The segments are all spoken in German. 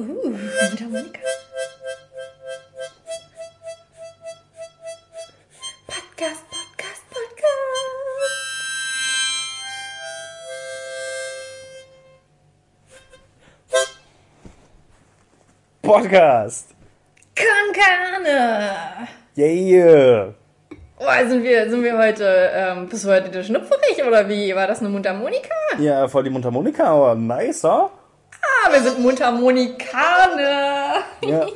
Uh, Mundharmonika. Podcast, Podcast, Podcast. Podcast. Kankane. Yeah. Oh, sind wir, sind wir heute, ähm, bist du heute der Schnupferich oder wie? War das eine Mundharmonika? Ja, voll die Mundharmonika, aber nicer. Wir sind Mundharmonikane. Ja.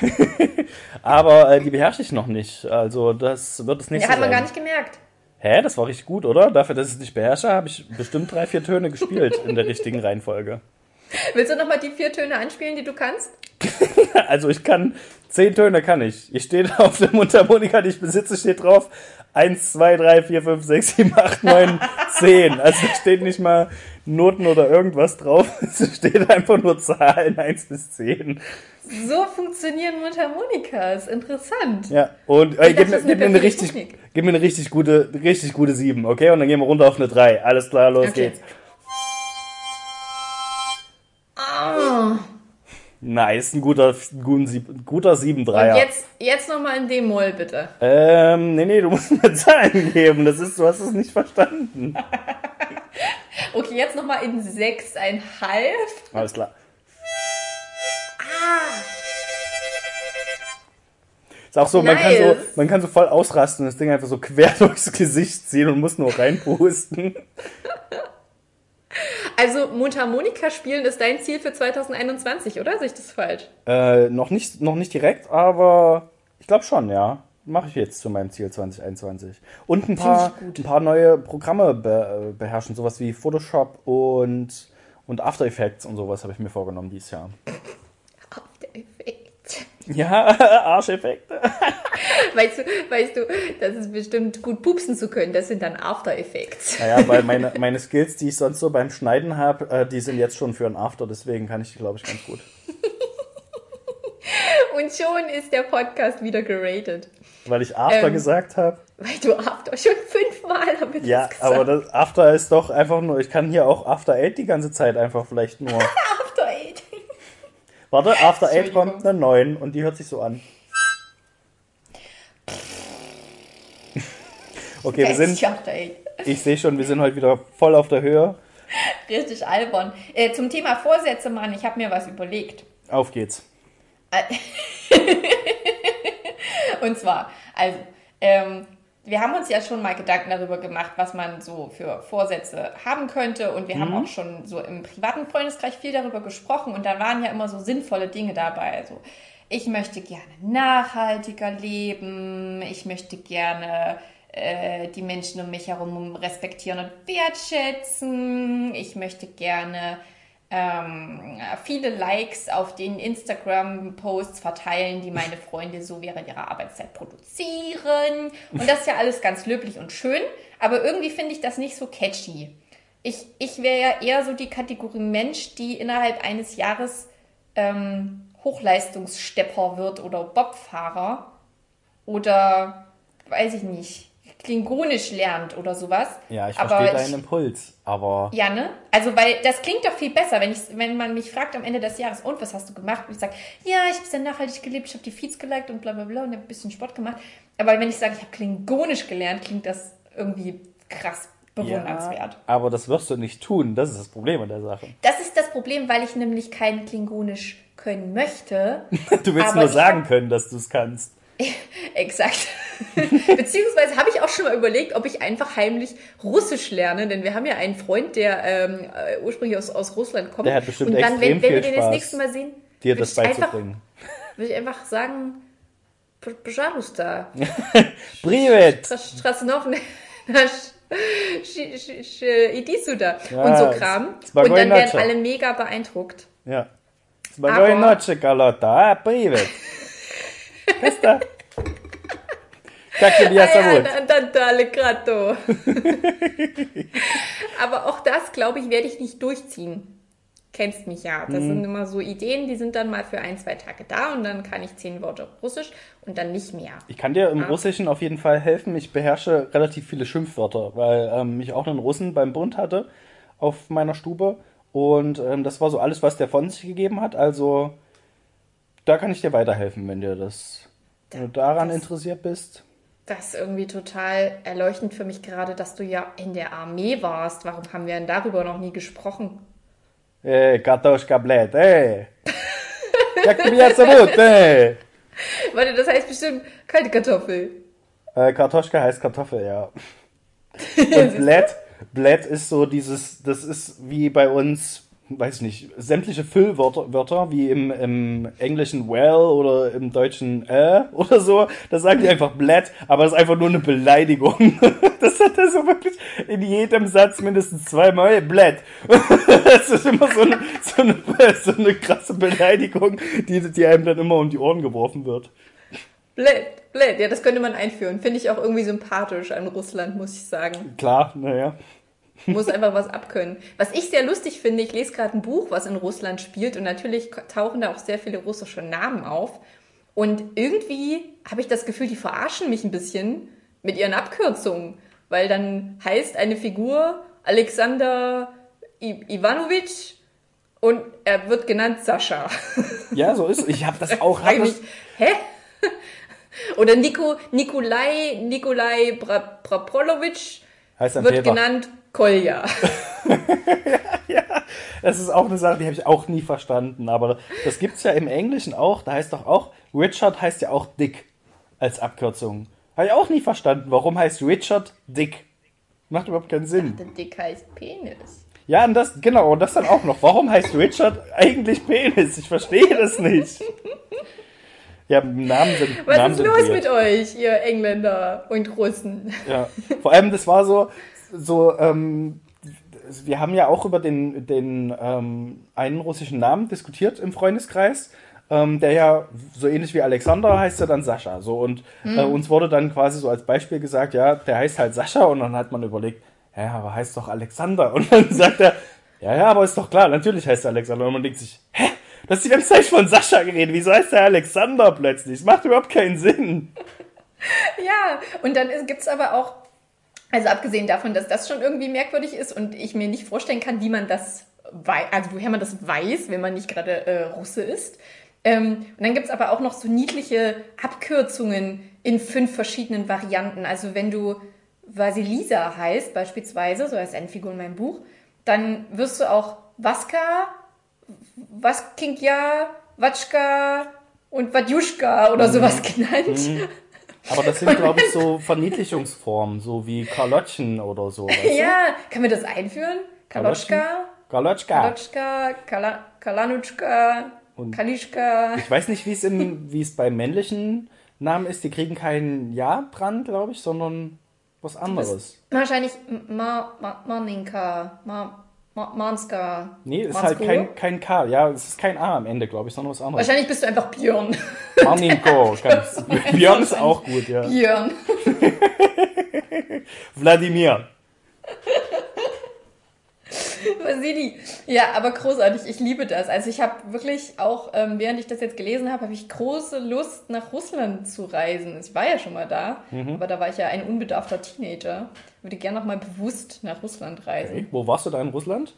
aber äh, die beherrsche ich noch nicht. Also das wird das nächste Ja, hat man gar nicht gemerkt. Hä, das war richtig gut, oder? Dafür, dass ich es nicht beherrsche, habe ich bestimmt drei, vier Töne gespielt in der richtigen Reihenfolge. Willst du nochmal die vier Töne anspielen, die du kannst? Also ich kann, zehn Töne kann ich. Ich stehe auf der Mundharmonika, die ich besitze, steht drauf 1, 2, 3, 4, 5, 6, 7, 8, 9, 10. Also da steht nicht mal Noten oder irgendwas drauf. Es steht einfach nur Zahlen 1 bis 10. So funktionieren Mundharmonikas. Interessant. Ja, und äh, Ich gib, mir, gib, mir eine richtig, Technik. gib mir eine richtig gute, richtig gute 7, okay? Und dann gehen wir runter auf eine 3. Alles klar, los Okay. geht's. Nice, ein guter, ein guter, Sieb- ein guter 7 Und 3 jetzt, jetzt nochmal in D-Moll, bitte. Ähm, nee, nee, du musst mir Zahlen geben. Das ist, du hast es nicht verstanden. Okay, jetzt nochmal in sechseinhalb. Alles klar. Ah. Ist auch so, man, kann so, Nice. man kann so voll ausrasten und das Ding einfach so quer durchs Gesicht ziehen und muss nur reinpusten. Also Mundharmonika spielen ist dein Ziel für 2021, oder? Sehe ich das falsch? Äh, noch nicht, noch nicht direkt, aber ich glaube schon, ja. Mache ich jetzt zu meinem Ziel 2021. Und ein paar, ein paar neue Programme be, äh, beherrschen, sowas wie Photoshop und, und After Effects und sowas habe ich mir vorgenommen dieses Jahr. Ja, Arscheffekte. Weißt du, weißt du, das ist bestimmt gut pupsen zu können. Das sind dann After Effects. Naja, weil meine, meine Skills, die ich sonst so beim Schneiden habe, äh, die sind jetzt schon für ein After, deswegen kann ich die, glaube ich, ganz gut. Und schon ist der Podcast wieder geratet. Weil ich After Ähm. gesagt habe. Weil du After schon fünfmal damit Ja, gesagt. aber das After ist doch einfach nur, ich kann hier auch After Eight die ganze Zeit einfach vielleicht nur. Warte, After Eight kommt eine 9 und die hört sich so an. Okay, wir sind, ich sehe schon, wir sind heute wieder voll auf der Höhe. Richtig albern. Äh, zum Thema Vorsätze, Mann, ich habe mir was überlegt. Auf geht's. Und zwar, also, ähm, wir haben uns ja schon mal Gedanken darüber gemacht, was man so für Vorsätze haben könnte. Und wir haben auch schon so im privaten Freundeskreis viel darüber gesprochen. Und da waren ja immer so sinnvolle Dinge dabei. Also, ich möchte gerne nachhaltiger leben. Ich möchte gerne äh, die Menschen um mich herum respektieren und wertschätzen. Ich möchte gerne ähm, viele Likes auf den Instagram-Posts verteilen, die meine Freunde so während ihrer Arbeitszeit produzieren. Und das ist ja alles ganz löblich und schön, aber irgendwie finde ich das nicht so catchy. Ich, ich wäre ja eher so die Kategorie Mensch, die innerhalb eines Jahres ähm, Hochleistungsstepper wird oder Bobfahrer oder weiß ich nicht, Klingonisch lernt oder sowas. Ja, ich Aber verstehe ich- deinen Impuls, aber ja, ne? Also, weil das klingt doch viel besser, wenn, ich, wenn man mich fragt am Ende des Jahres, und was hast du gemacht? Und ich sage, ja, ich habe sehr nachhaltig gelebt, ich habe die Feeds geliked und bla bla bla und habe ein bisschen Sport gemacht. Aber wenn ich sage, ich habe Klingonisch gelernt, klingt das irgendwie krass bewundernswert. ja, aber das wirst du nicht tun. Das ist das Problem an der Sache. Das ist das Problem, weil ich nämlich kein Klingonisch können möchte. Du willst nur ich sagen hab- können, dass du es kannst. Exakt. Beziehungsweise habe ich auch schon mal überlegt, ob ich einfach heimlich Russisch lerne, denn wir haben ja einen Freund, der ähm, äh, ursprünglich aus, aus Russland kommt. Der hat bestimmt Und dann, wenn, extrem wenn wir viel den das Spaß, nächste Mal sehen, Dir würde das ich einfach, beizubringen. würde ich einfach sagen, «P- Pожалуйста, Privet! Strasnovne, iди sюда Ja, und so Kram. Spagoi Und dann werden Nacho. alle mega beeindruckt. Ja. Spagoi Aber- noche, Carlotta. Ah, privet. Questa. Dann dale grato. Aber auch das, glaube ich, werde ich nicht durchziehen. Kennst mich ja. Mhm. Das sind immer so Ideen, die sind dann mal für ein, zwei Tage da und dann kann ich zehn Worte Russisch und dann nicht mehr. Ich kann dir im Ah. Russischen auf jeden Fall helfen. Ich beherrsche relativ viele Schimpfwörter, weil ähm, ich auch einen Russen beim Bund hatte auf meiner Stube. Und ähm, das war so alles, was der von sich gegeben hat. Also da kann ich dir weiterhelfen, wenn dir das, wenn du daran das- interessiert bist. Das ist irgendwie total erleuchtend für mich gerade, dass du ja in der Armee warst. Warum haben wir denn darüber noch nie gesprochen? Ey, Kartoschka Blät, ey. Jak mi jetzt gut, ey. Warte, das heißt bestimmt kalte Kartoffel. Äh, Kartoschka heißt Kartoffel, ja. Und Blät, Blät ist so dieses, das ist wie bei uns, weiß nicht, sämtliche Füllwörter, Wörter, wie im, im Englischen well oder im Deutschen äh oder so. Das sagen die einfach Blät, aber das ist einfach nur eine Beleidigung. Das hat er so wirklich in jedem Satz mindestens zweimal Blät. Das ist immer so eine, so eine, so eine krasse Beleidigung, die, die einem dann immer um die Ohren geworfen wird. Blöd, blöd. Ja, das könnte man einführen. Finde ich auch irgendwie sympathisch an Russland, muss ich sagen. Klar, naja. Muss einfach was abkönnen. Was ich sehr lustig finde, ich lese gerade ein Buch, was in Russland spielt und natürlich tauchen da auch sehr viele russische Namen auf. Und irgendwie habe ich das Gefühl, die verarschen mich ein bisschen mit ihren Abkürzungen. Weil dann heißt eine Figur Alexander I Ivanovich und er wird genannt Sascha. Ja, so ist es. Ich habe das auch. Hab das, hä? Oder Nico, Nikolai, Nikolai Bra, Prapolovic heißt dann wird Peter. genannt Kolja. Das ist auch eine Sache, die habe ich auch nie verstanden. Aber das gibt's ja im Englischen auch. Da heißt doch auch, Richard heißt ja auch Dick als Abkürzung. Habe ich auch nie verstanden. Warum heißt Richard Dick? Macht überhaupt keinen Sinn. Der Dick heißt Penis. Ja, und das, genau, und das dann auch noch. Warum heißt Richard eigentlich Penis? Ich verstehe das nicht. Ja, Namen sind. Was Namen ist sind los weird. mit euch, ihr Engländer und Russen? Ja, vor allem das war so, so ähm, wir haben ja auch über den, den ähm, einen russischen Namen diskutiert im Freundeskreis, ähm, der ja so ähnlich wie Alexander heißt er dann Sascha. So und äh, uns wurde dann quasi so als Beispiel gesagt, ja, der heißt halt Sascha und dann hat man überlegt, ja, aber heißt doch Alexander und dann sagt er, ja, ja, aber ist doch klar, natürlich heißt er Alexander und man denkt sich, hä? Du hast die ganze Zeit von Sascha geredet, wieso heißt er Alexander plötzlich? Das macht überhaupt keinen Sinn. Ja, und dann gibt es aber auch, also abgesehen davon, dass das schon irgendwie merkwürdig ist und ich mir nicht vorstellen kann, wie man das weiß, also woher man das weiß, wenn man nicht gerade äh, Russe ist. Ähm, und dann gibt es aber auch noch so niedliche Abkürzungen in fünf verschiedenen Varianten. Also wenn du Vasilisa heißt, beispielsweise, so heißt eine Figur in meinem Buch, dann wirst du auch Vaska, Vaskinkja, Vatschka und Vatjuschka oder sowas genannt. Aber das sind, glaube ich, so Verniedlichungsformen, so wie Karlotchen oder so. Ja, kann man das einführen? Kalotschka, Karlotschka. Kalotschka, Kala, Kalanutschka, Und- Kalischka. Ich weiß nicht, wie es im, wie es bei männlichen Namen ist. Die kriegen kein Ja dran, glaube ich, sondern was anderes. Wahrscheinlich Ma, Ma, Maninka, Ma, Ma, Manska. Nee, ist Mansko? halt kein, kein K. Ja, es ist kein A am Ende, glaube ich, sondern was anderes. Wahrscheinlich bist du einfach Björn. Marninko. ganz- Björn ist auch gut, ja. Björn. Wladimir. Vasili. Ja, aber großartig. Ich liebe das. Also ich habe wirklich auch, ähm, während ich das jetzt gelesen habe, habe ich große Lust, nach Russland zu reisen. Ich war ja schon mal da, Mhm. aber da war ich ja ein unbedarfter Teenager. Würde gerne noch mal bewusst nach Russland reisen. Okay. Wo warst du da in Russland?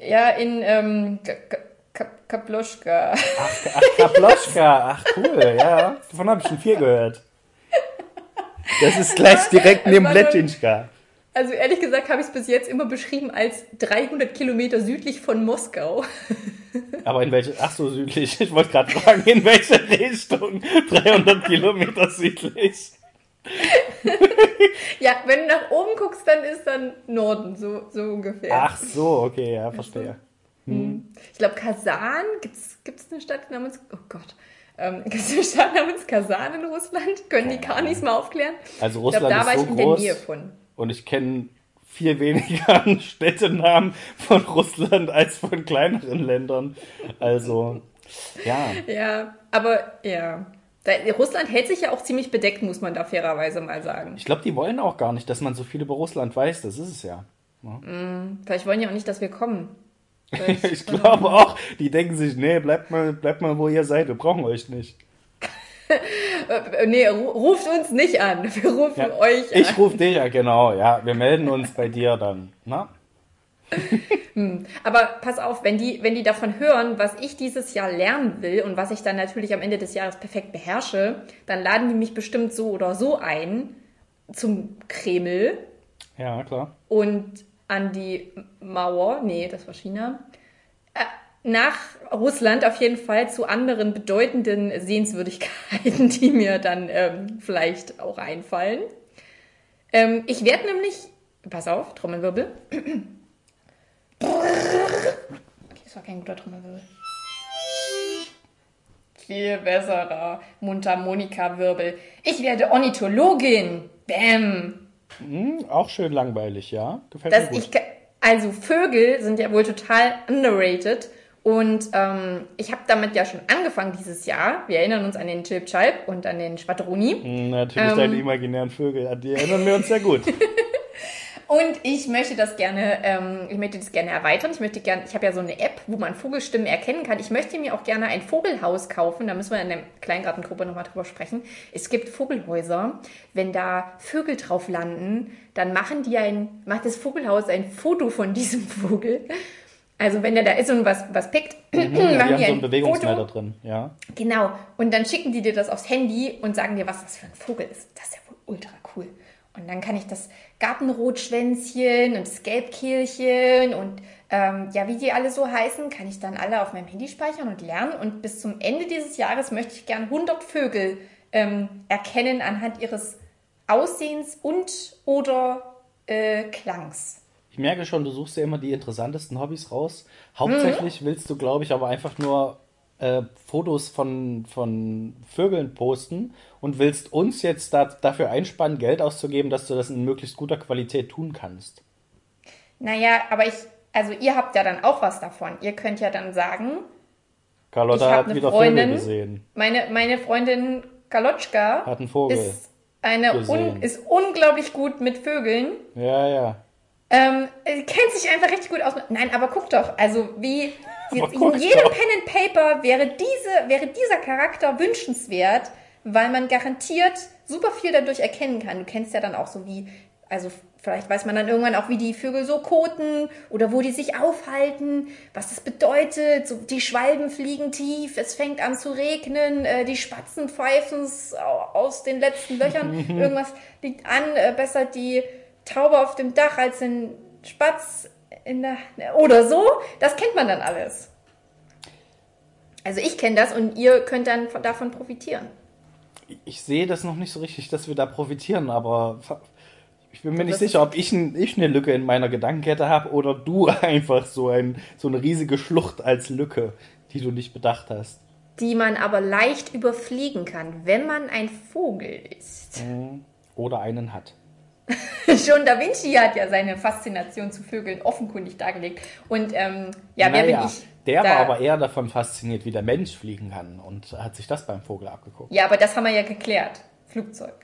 Ja, in ähm, Ka- Ka- Ka- Kaploschka. Ach, Kaploschka. Ach, cool, ja. Davon habe ich schon viel gehört. Das ist gleich direkt neben Letschinschka. Also ehrlich gesagt habe ich es bis jetzt immer beschrieben als 300 Kilometer südlich von Moskau. Aber in welche? Ach so, südlich. Ich wollte gerade fragen, in welche Richtung? 300 Kilometer südlich. Ja, wenn du nach oben guckst, dann ist dann Norden, so, so ungefähr. Ach so, okay, ja, verstehe. Ich glaube, Kasan, gibt's gibt's eine Stadt namens, oh Gott, ähm, gibt es eine Stadt namens Kasan in Russland? Können die Kanis mal aufklären? Also Ich glaube, Russland da war ist ich so in der groß Nähe von. Und ich kenne viel weniger Städtenamen von Russland als von kleineren Ländern. Also, ja. Ja, aber ja. Russland hält sich ja auch ziemlich bedeckt, muss man da fairerweise mal sagen. Ich glaube, die wollen auch gar nicht, dass man so viel über Russland weiß. Das ist es ja. Vielleicht wollen ja auch nicht, dass wir kommen. Ich glaube auch, die denken sich, nee, bleibt mal, bleibt mal, wo ihr seid, wir brauchen euch nicht. Äh, nee, ru- ruft uns nicht an. Wir rufen Ja, euch ich an. rufe dich ja, genau, ja. Wir melden uns bei dir dann. Na? Hm. Aber pass auf, wenn die, wenn die davon hören, was ich dieses Jahr lernen will und was ich dann natürlich am Ende des Jahres perfekt beherrsche, dann laden die mich bestimmt so oder so ein zum Kreml Ja, klar. und an die Mauer, nee, das war China, nach Russland auf jeden Fall zu anderen bedeutenden Sehenswürdigkeiten, die mir dann ähm, vielleicht auch einfallen. Ähm, ich werde nämlich, pass auf, Trommelwirbel. Okay, das war kein guter Trommelwirbel. Viel besserer Mundharmonika-Wirbel. Ich werde Ornithologin. Bäm. Hm, auch schön langweilig, ja. Gefällt dass mir gut. ich also Vögel sind ja wohl total underrated und ähm, ich habe damit ja schon angefangen dieses Jahr. Wir erinnern uns an den Chilp Chalp und an den Schwadroni. Hm, Natürlich Ähm. deine imaginären Vögel, an die erinnern wir uns sehr gut. Und ich möchte das gerne, ähm, ich möchte das gerne erweitern. Ich möchte gerne, ich habe ja so eine App, wo man Vogelstimmen erkennen kann. Ich möchte mir auch gerne ein Vogelhaus kaufen. Da müssen wir in der Kleingartengruppe nochmal drüber sprechen. Es gibt Vogelhäuser. Wenn da Vögel drauf landen, dann machen die ein, macht das Vogelhaus ein Foto von diesem Vogel. Also wenn der da ist und was, was pickt, Ja, machen die haben die so ein einen Bewegungsmelder Foto. drin, ja. Genau. Und dann schicken die dir das aufs Handy und sagen dir, was das für ein Vogel ist. Das ist ja wohl ultra cool. Und dann kann ich das Gartenrotschwänzchen und das Gelbkehlchen und ähm, ja, wie die alle so heißen, kann ich dann alle auf meinem Handy speichern und lernen. Und bis zum Ende dieses Jahres möchte ich gern 100 Vögel ähm, erkennen anhand ihres Aussehens und oder äh, Klangs. Ich merke schon, du suchst ja immer die interessantesten Hobbys raus. Mhm. Hauptsächlich willst du, glaube ich, aber einfach nur äh, Fotos von, von Vögeln posten und willst uns jetzt da, dafür einspannen, Geld auszugeben, dass du das in möglichst guter Qualität tun kannst. Naja, aber ich, also ihr habt ja dann auch was davon. Ihr könnt ja dann sagen, Ich Carlotta hat eine wieder Freundin. Vögel gesehen. Meine, meine Freundin Kalotschka Hat einen Vogel ist, eine un, ist unglaublich gut mit Vögeln. Ja, ja. Ähm, sie kennt sich einfach richtig gut aus. Nein, aber guck doch, also wie in jedem doch. Pen and Paper wäre diese, wäre dieser Charakter wünschenswert, weil man garantiert super viel dadurch erkennen kann. Du kennst ja dann auch so wie, also vielleicht weiß man dann irgendwann auch, wie die Vögel so koten oder wo die sich aufhalten, was das bedeutet. So, die Schwalben fliegen tief, es fängt an zu regnen, äh, die Spatzen pfeifen aus den letzten Löchern, irgendwas liegt an, äh, besser die Taube auf dem Dach als ein Spatz in der oder so. Das kennt man dann alles. Also ich kenne das und ihr könnt dann von, davon profitieren. Ich sehe das noch nicht so richtig, dass wir da profitieren, aber ich bin mir nicht sicher, ob ich, ein, ich eine Lücke in meiner Gedankenkette habe oder du einfach so, ein, so eine riesige Schlucht als Lücke, die du nicht bedacht hast. Die man aber leicht überfliegen kann, wenn man ein Vogel ist. Oder einen hat. Schon Da Vinci hat ja seine Faszination zu Vögeln offenkundig dargelegt. Und ähm, ja, wer Naja, bin ich? Der da- war aber eher davon fasziniert, wie der Mensch fliegen kann und hat sich das beim Vogel abgeguckt. Ja, aber das haben wir ja geklärt. Flugzeug.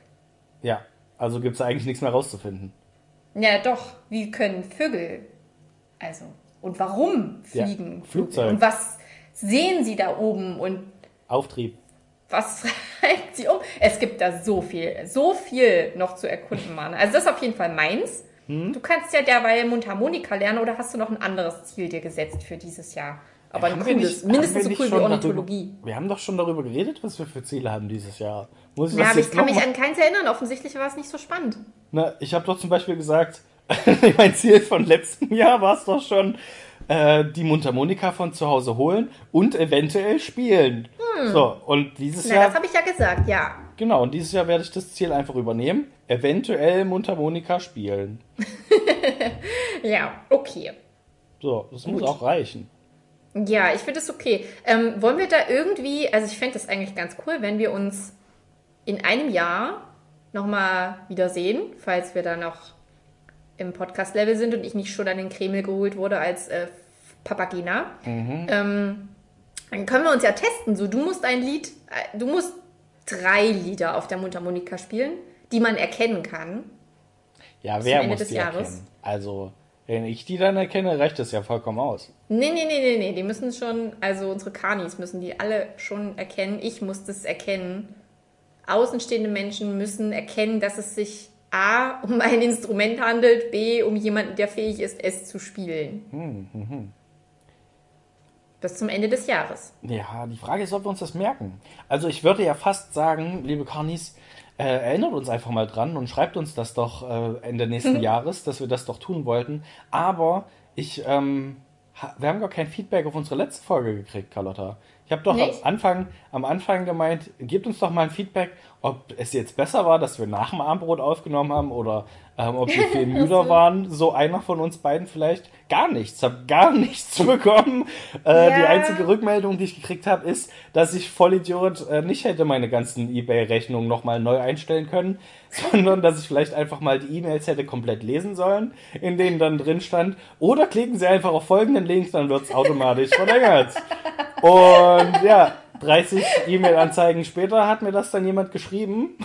Ja, also gibt es eigentlich nichts mehr rauszufinden. Ja, doch. Wie können Vögel, also, und warum Ja, fliegen Vögel? Flugzeug. Und was sehen sie da oben und Auftrieb. Was treibt sie um? Es gibt da so viel, so viel noch zu erkunden, Mann. Also das ist auf jeden Fall meins. Hm? Du kannst ja derweil Mundharmonika lernen oder hast du noch ein anderes Ziel dir gesetzt für dieses Jahr? Aber ein Haben wir cooles, nicht- mindestens so cool wie Ornithologie. Darüber, wir haben doch schon darüber geredet, was wir für Ziele haben dieses Jahr. Muss ich Ja, aber ich kann mich an keins erinnern. Offensichtlich war es nicht so spannend. Na, ich habe doch zum Beispiel gesagt, mein Ziel von letztem Jahr war es doch schon, äh, die Mundharmonika von zu Hause holen und eventuell spielen. So, und dieses Hm. Na, Jahr, das habe ich ja gesagt, ja. genau, und dieses Jahr werde ich das Ziel einfach übernehmen, eventuell Mundharmonika spielen. Ja, okay. So, das muss Gut. auch reichen. Ja, ich finde es okay. Ähm, wollen wir da irgendwie, also ich fände das eigentlich ganz cool, wenn wir uns in einem Jahr nochmal wiedersehen, falls wir da noch im Podcast-Level sind und ich nicht schon an den Kreml geholt wurde als äh, Papagena. Ähm, dann können wir uns ja testen. So, du musst ein Lied, äh, du musst drei Lieder auf der Mundharmonika spielen, die man erkennen kann. Ja, wer Ende muss des die Jahres. erkennen? Also, wenn ich die dann erkenne, reicht das ja vollkommen aus. Nee, nee, nee, nee, nee, die müssen schon, also unsere Kanis müssen die alle schon erkennen. Ich muss das erkennen. Außenstehende Menschen müssen erkennen, dass es sich A, um ein Instrument handelt, B, um jemanden, der fähig ist, es zu spielen. Hm, hm, hm. Bis zum Ende des Jahres. Ja, die Frage ist, ob wir uns das merken. Also ich würde ja fast sagen, liebe Carnis, äh, erinnert uns einfach mal dran und schreibt uns das doch äh, Ende nächsten Jahres, dass wir das doch tun wollten. Aber ich, ähm, wir haben gar kein Feedback auf unsere letzte Folge gekriegt, Carlotta. Ich habe doch am? Anfang, am Anfang gemeint, gebt uns doch mal ein Feedback, ob es jetzt besser war, dass wir nach dem Abendbrot aufgenommen haben oder ähm, ob wir viel müder waren. So einer von uns beiden vielleicht. Gar nichts. Hab gar nichts bekommen. Äh, Ja. Die einzige Rückmeldung, die ich gekriegt habe, ist, dass ich Vollidiot äh, nicht hätte meine ganzen Ebay-Rechnungen nochmal neu einstellen können, sondern dass ich vielleicht einfach mal die E-Mails hätte komplett lesen sollen, in denen dann drin stand. Oder klicken Sie einfach auf folgenden Link, dann wird es automatisch verlängert. Und ja, 30 E-Mail-Anzeigen später hat mir das dann jemand geschrieben.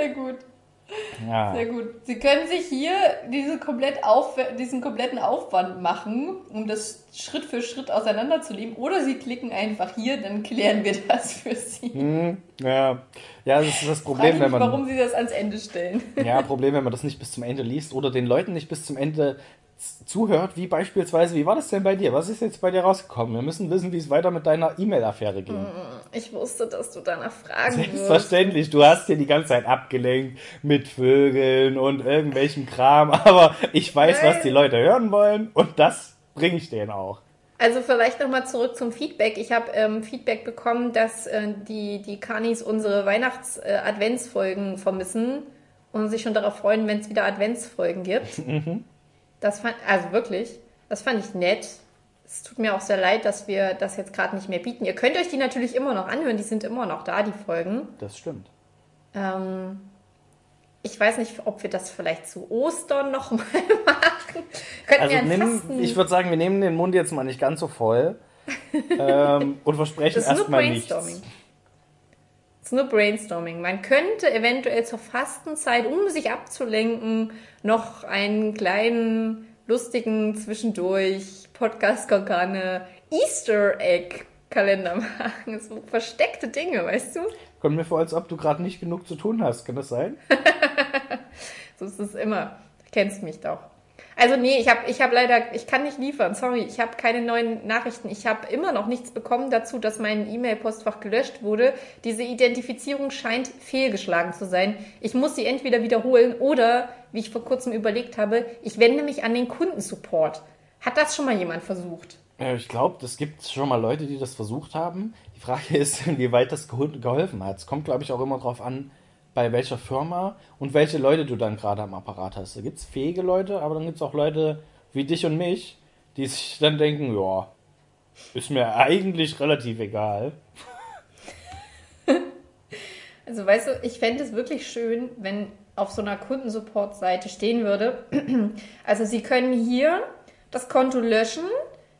Sehr gut. Ja. Sehr gut. Sie können sich hier diese komplett auf, diesen kompletten Aufwand machen, um das Schritt für Schritt auseinanderzunehmen. Oder Sie klicken einfach hier, dann klären wir das für Sie. Hm, ja. ja, das ist das Problem, ich wenn mich, man. warum Sie das ans Ende stellen. Ja, Problem, wenn man das nicht bis zum Ende liest oder den Leuten nicht bis zum Ende zuhört, wie beispielsweise, wie war das denn bei dir? Was ist jetzt bei dir rausgekommen? Wir müssen wissen, wie es weiter mit deiner E-Mail-Affäre ging. Ich wusste, dass du danach fragen wirst. Selbstverständlich, du hast hier die ganze Zeit abgelenkt mit Vögeln und irgendwelchem Kram, aber ich weiß, was Nein. die Leute hören wollen und das bringe ich denen auch. Also vielleicht nochmal zurück zum Feedback. Ich habe ähm, Feedback bekommen, dass äh, die, die Kanis unsere Weihnachts-Adventsfolgen vermissen und sich schon darauf freuen, wenn es wieder Adventsfolgen gibt. Das fand, also wirklich, das fand ich nett. Es tut mir auch sehr leid, dass wir das jetzt gerade nicht mehr bieten. Ihr könnt euch die natürlich immer noch anhören, die sind immer noch da, die Folgen. Das stimmt. Ähm, ich weiß nicht, ob wir das vielleicht zu Ostern nochmal machen. Könnten Also wir Fasten... ich würde sagen, wir nehmen den Mund jetzt mal nicht ganz so voll ähm, und versprechen Das ist nur erstmal nichts. Ist nur Brainstorming. Man könnte eventuell zur Fastenzeit, um sich abzulenken, noch einen kleinen, lustigen zwischendurch Podcast-Organe Easter Egg Kalender machen. So versteckte Dinge, weißt du? Kommt mir vor, als ob du gerade nicht genug zu tun hast. Kann das sein? So ist es immer. Du kennst mich doch. Also nee, ich habe ich hab leider, ich kann nicht liefern, sorry, ich habe keine neuen Nachrichten. Ich habe immer noch nichts bekommen dazu, dass mein E-Mail-Postfach gelöscht wurde. Diese Identifizierung scheint fehlgeschlagen zu sein. Ich muss sie entweder wiederholen oder, wie ich vor kurzem überlegt habe, ich wende mich an den Kundensupport. Hat das schon mal jemand versucht? Äh, Ich glaube, es gibt schon mal Leute, die das versucht haben. Die Frage ist, inwieweit das gehol- geholfen hat. Es kommt, glaube ich, auch immer drauf an, bei welcher Firma und welche Leute du dann gerade am Apparat hast. Da gibt es fähige Leute, aber dann gibt es auch Leute wie dich und mich, die sich dann denken, ja, ist mir eigentlich relativ egal. Also weißt du, ich fände es wirklich schön, wenn auf so einer Kundensupport-Seite stehen würde. Also Sie können hier das Konto löschen,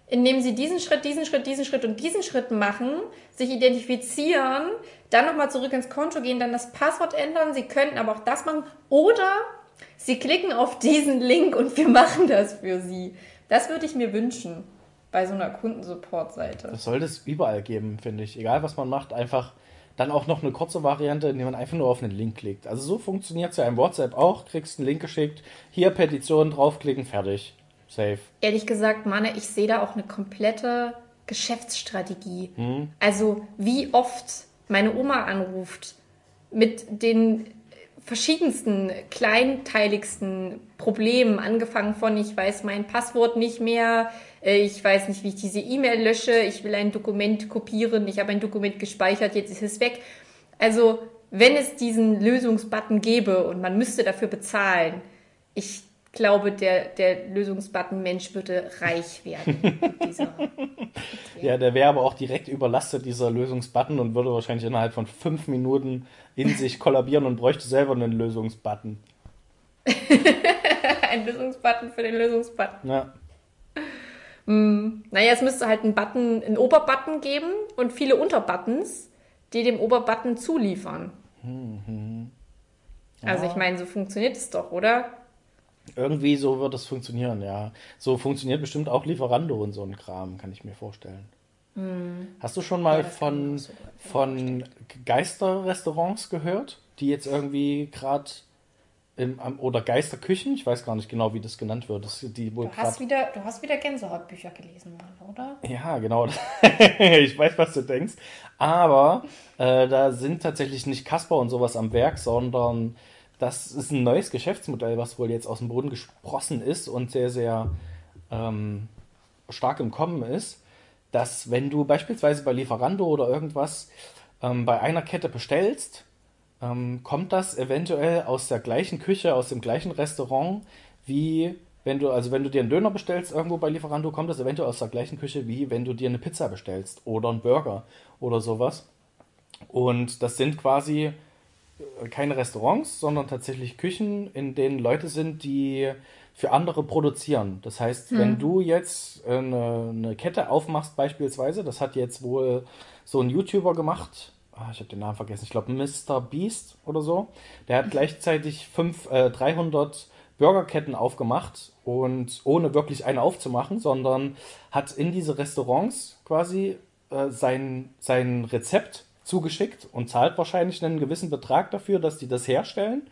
indem Sie diesen Schritt, diesen Schritt, diesen Schritt und diesen Schritt machen, sich identifizieren, dann nochmal zurück ins Konto gehen, dann das Passwort ändern. Sie könnten aber auch das machen. Oder Sie klicken auf diesen Link und wir machen das für Sie. Das würde ich mir wünschen bei so einer Kundensupport-Seite. Das sollte es überall geben, finde ich. Egal, was man macht, einfach dann auch noch eine kurze Variante, in der man einfach nur auf einen Link klickt. Also so funktioniert es ja im WhatsApp auch. Kriegst einen Link geschickt, hier Petition draufklicken, fertig. Safe. Ehrlich gesagt, Manne, ich sehe da auch eine komplette Geschäftsstrategie. Also wie oft meine Oma anruft mit den verschiedensten, kleinteiligsten Problemen, angefangen von, ich weiß mein Passwort nicht mehr, äh, ich weiß nicht, wie ich diese E-Mail lösche, ich will ein Dokument kopieren, ich habe ein Dokument gespeichert, jetzt ist es weg. Also wenn es diesen Lösungsbutton gäbe und man müsste dafür bezahlen, ich glaube, der, der Lösungsbutton Mensch würde reich werden. Ja, der wäre aber auch direkt überlastet, dieser Lösungsbutton, und würde wahrscheinlich innerhalb von fünf Minuten in sich kollabieren und bräuchte selber einen Lösungsbutton. ein Lösungsbutton für den Lösungsbutton. Ja. Naja, es müsste halt einen Button, einen Oberbutton geben und viele Unterbuttons, die dem Oberbutton zuliefern. Also ich meine, so funktioniert es doch, oder? Irgendwie so wird es funktionieren, ja. So funktioniert bestimmt auch Lieferando und so ein Kram, kann ich mir vorstellen. Hast du schon mal Ja, das von, so von Geisterrestaurants gehört, die jetzt irgendwie gerade oder Geisterküchen, ich weiß gar nicht genau, wie das genannt wird. Das, die wohl du, hast wieder, du hast wieder Gänsehautbücher gelesen, Mann, oder? Ja, genau. ich weiß, was du denkst. Aber äh, da sind tatsächlich nicht Kasper und sowas am Werk, sondern das ist ein neues Geschäftsmodell, was wohl jetzt aus dem Boden gesprossen ist und sehr, sehr ähm, stark im Kommen ist, dass wenn du beispielsweise bei Lieferando oder irgendwas ähm, bei einer Kette bestellst, ähm, kommt das eventuell aus der gleichen Küche, aus dem gleichen Restaurant, wie wenn du, also wenn du dir einen Döner bestellst irgendwo bei Lieferando, kommt das eventuell aus der gleichen Küche, wie wenn du dir eine Pizza bestellst oder einen Burger oder sowas. Und das sind quasi keine Restaurants, sondern tatsächlich Küchen, in denen Leute sind, die für andere produzieren. Das heißt, hm. wenn du jetzt eine, eine, Kette aufmachst beispielsweise, das hat jetzt wohl so ein YouTuber gemacht, ah, ich habe den Namen vergessen, ich glaube Mr. Beast oder so, der hat gleichzeitig fünf, äh, 300 Burgerketten aufgemacht und ohne wirklich eine aufzumachen, sondern hat in diese Restaurants quasi äh, sein, sein Rezept zugeschickt und zahlt wahrscheinlich einen gewissen Betrag dafür, dass die das herstellen.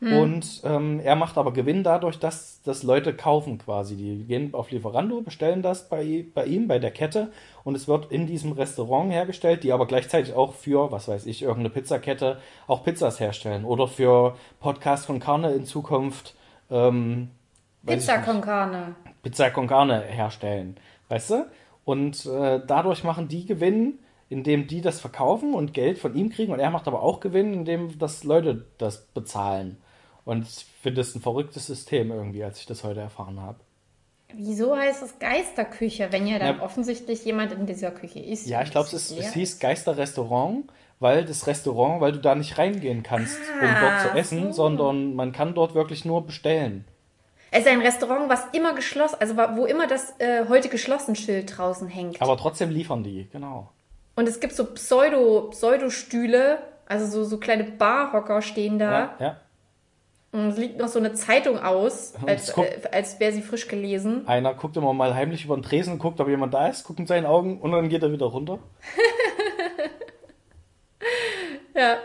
Hm. Und ähm, er macht aber Gewinn dadurch, dass das Leute kaufen quasi. Die gehen auf Lieferando, bestellen das bei, bei ihm, bei der Kette und es wird in diesem Restaurant hergestellt, die aber gleichzeitig auch für, was weiß ich, irgendeine Pizzakette auch Pizzas herstellen oder für Podcast von Carne in Zukunft ähm, Pizza con Carne. Pizza con Carne herstellen, weißt du? Und äh, dadurch machen die Gewinn, indem die das verkaufen und Geld von ihm kriegen und er macht aber auch Gewinn, indem das Leute das bezahlen. Und ich finde das ein verrücktes System irgendwie, als ich das heute erfahren habe. Wieso heißt es Geisterküche, wenn ja dann ja. offensichtlich jemand in dieser Küche ist? Ja, ich glaube, es, es hieß Geisterrestaurant, weil das Restaurant, weil du da nicht reingehen kannst, ah, um dort zu essen, so. sondern man kann dort wirklich nur bestellen. Es ist ein Restaurant, was immer geschlossen, also wo immer das äh, heute geschlossen Schild draußen hängt. Aber trotzdem liefern die, genau. Und es gibt so Pseudo, Pseudo-Stühle, also so, so kleine Barhocker stehen da. Ja, ja. Und es liegt noch so eine Zeitung aus, als, guckt, äh, als wäre sie frisch gelesen. Einer guckt immer mal heimlich über den Tresen, guckt, ob jemand da ist, guckt in seinen Augen und dann geht er wieder runter. ja.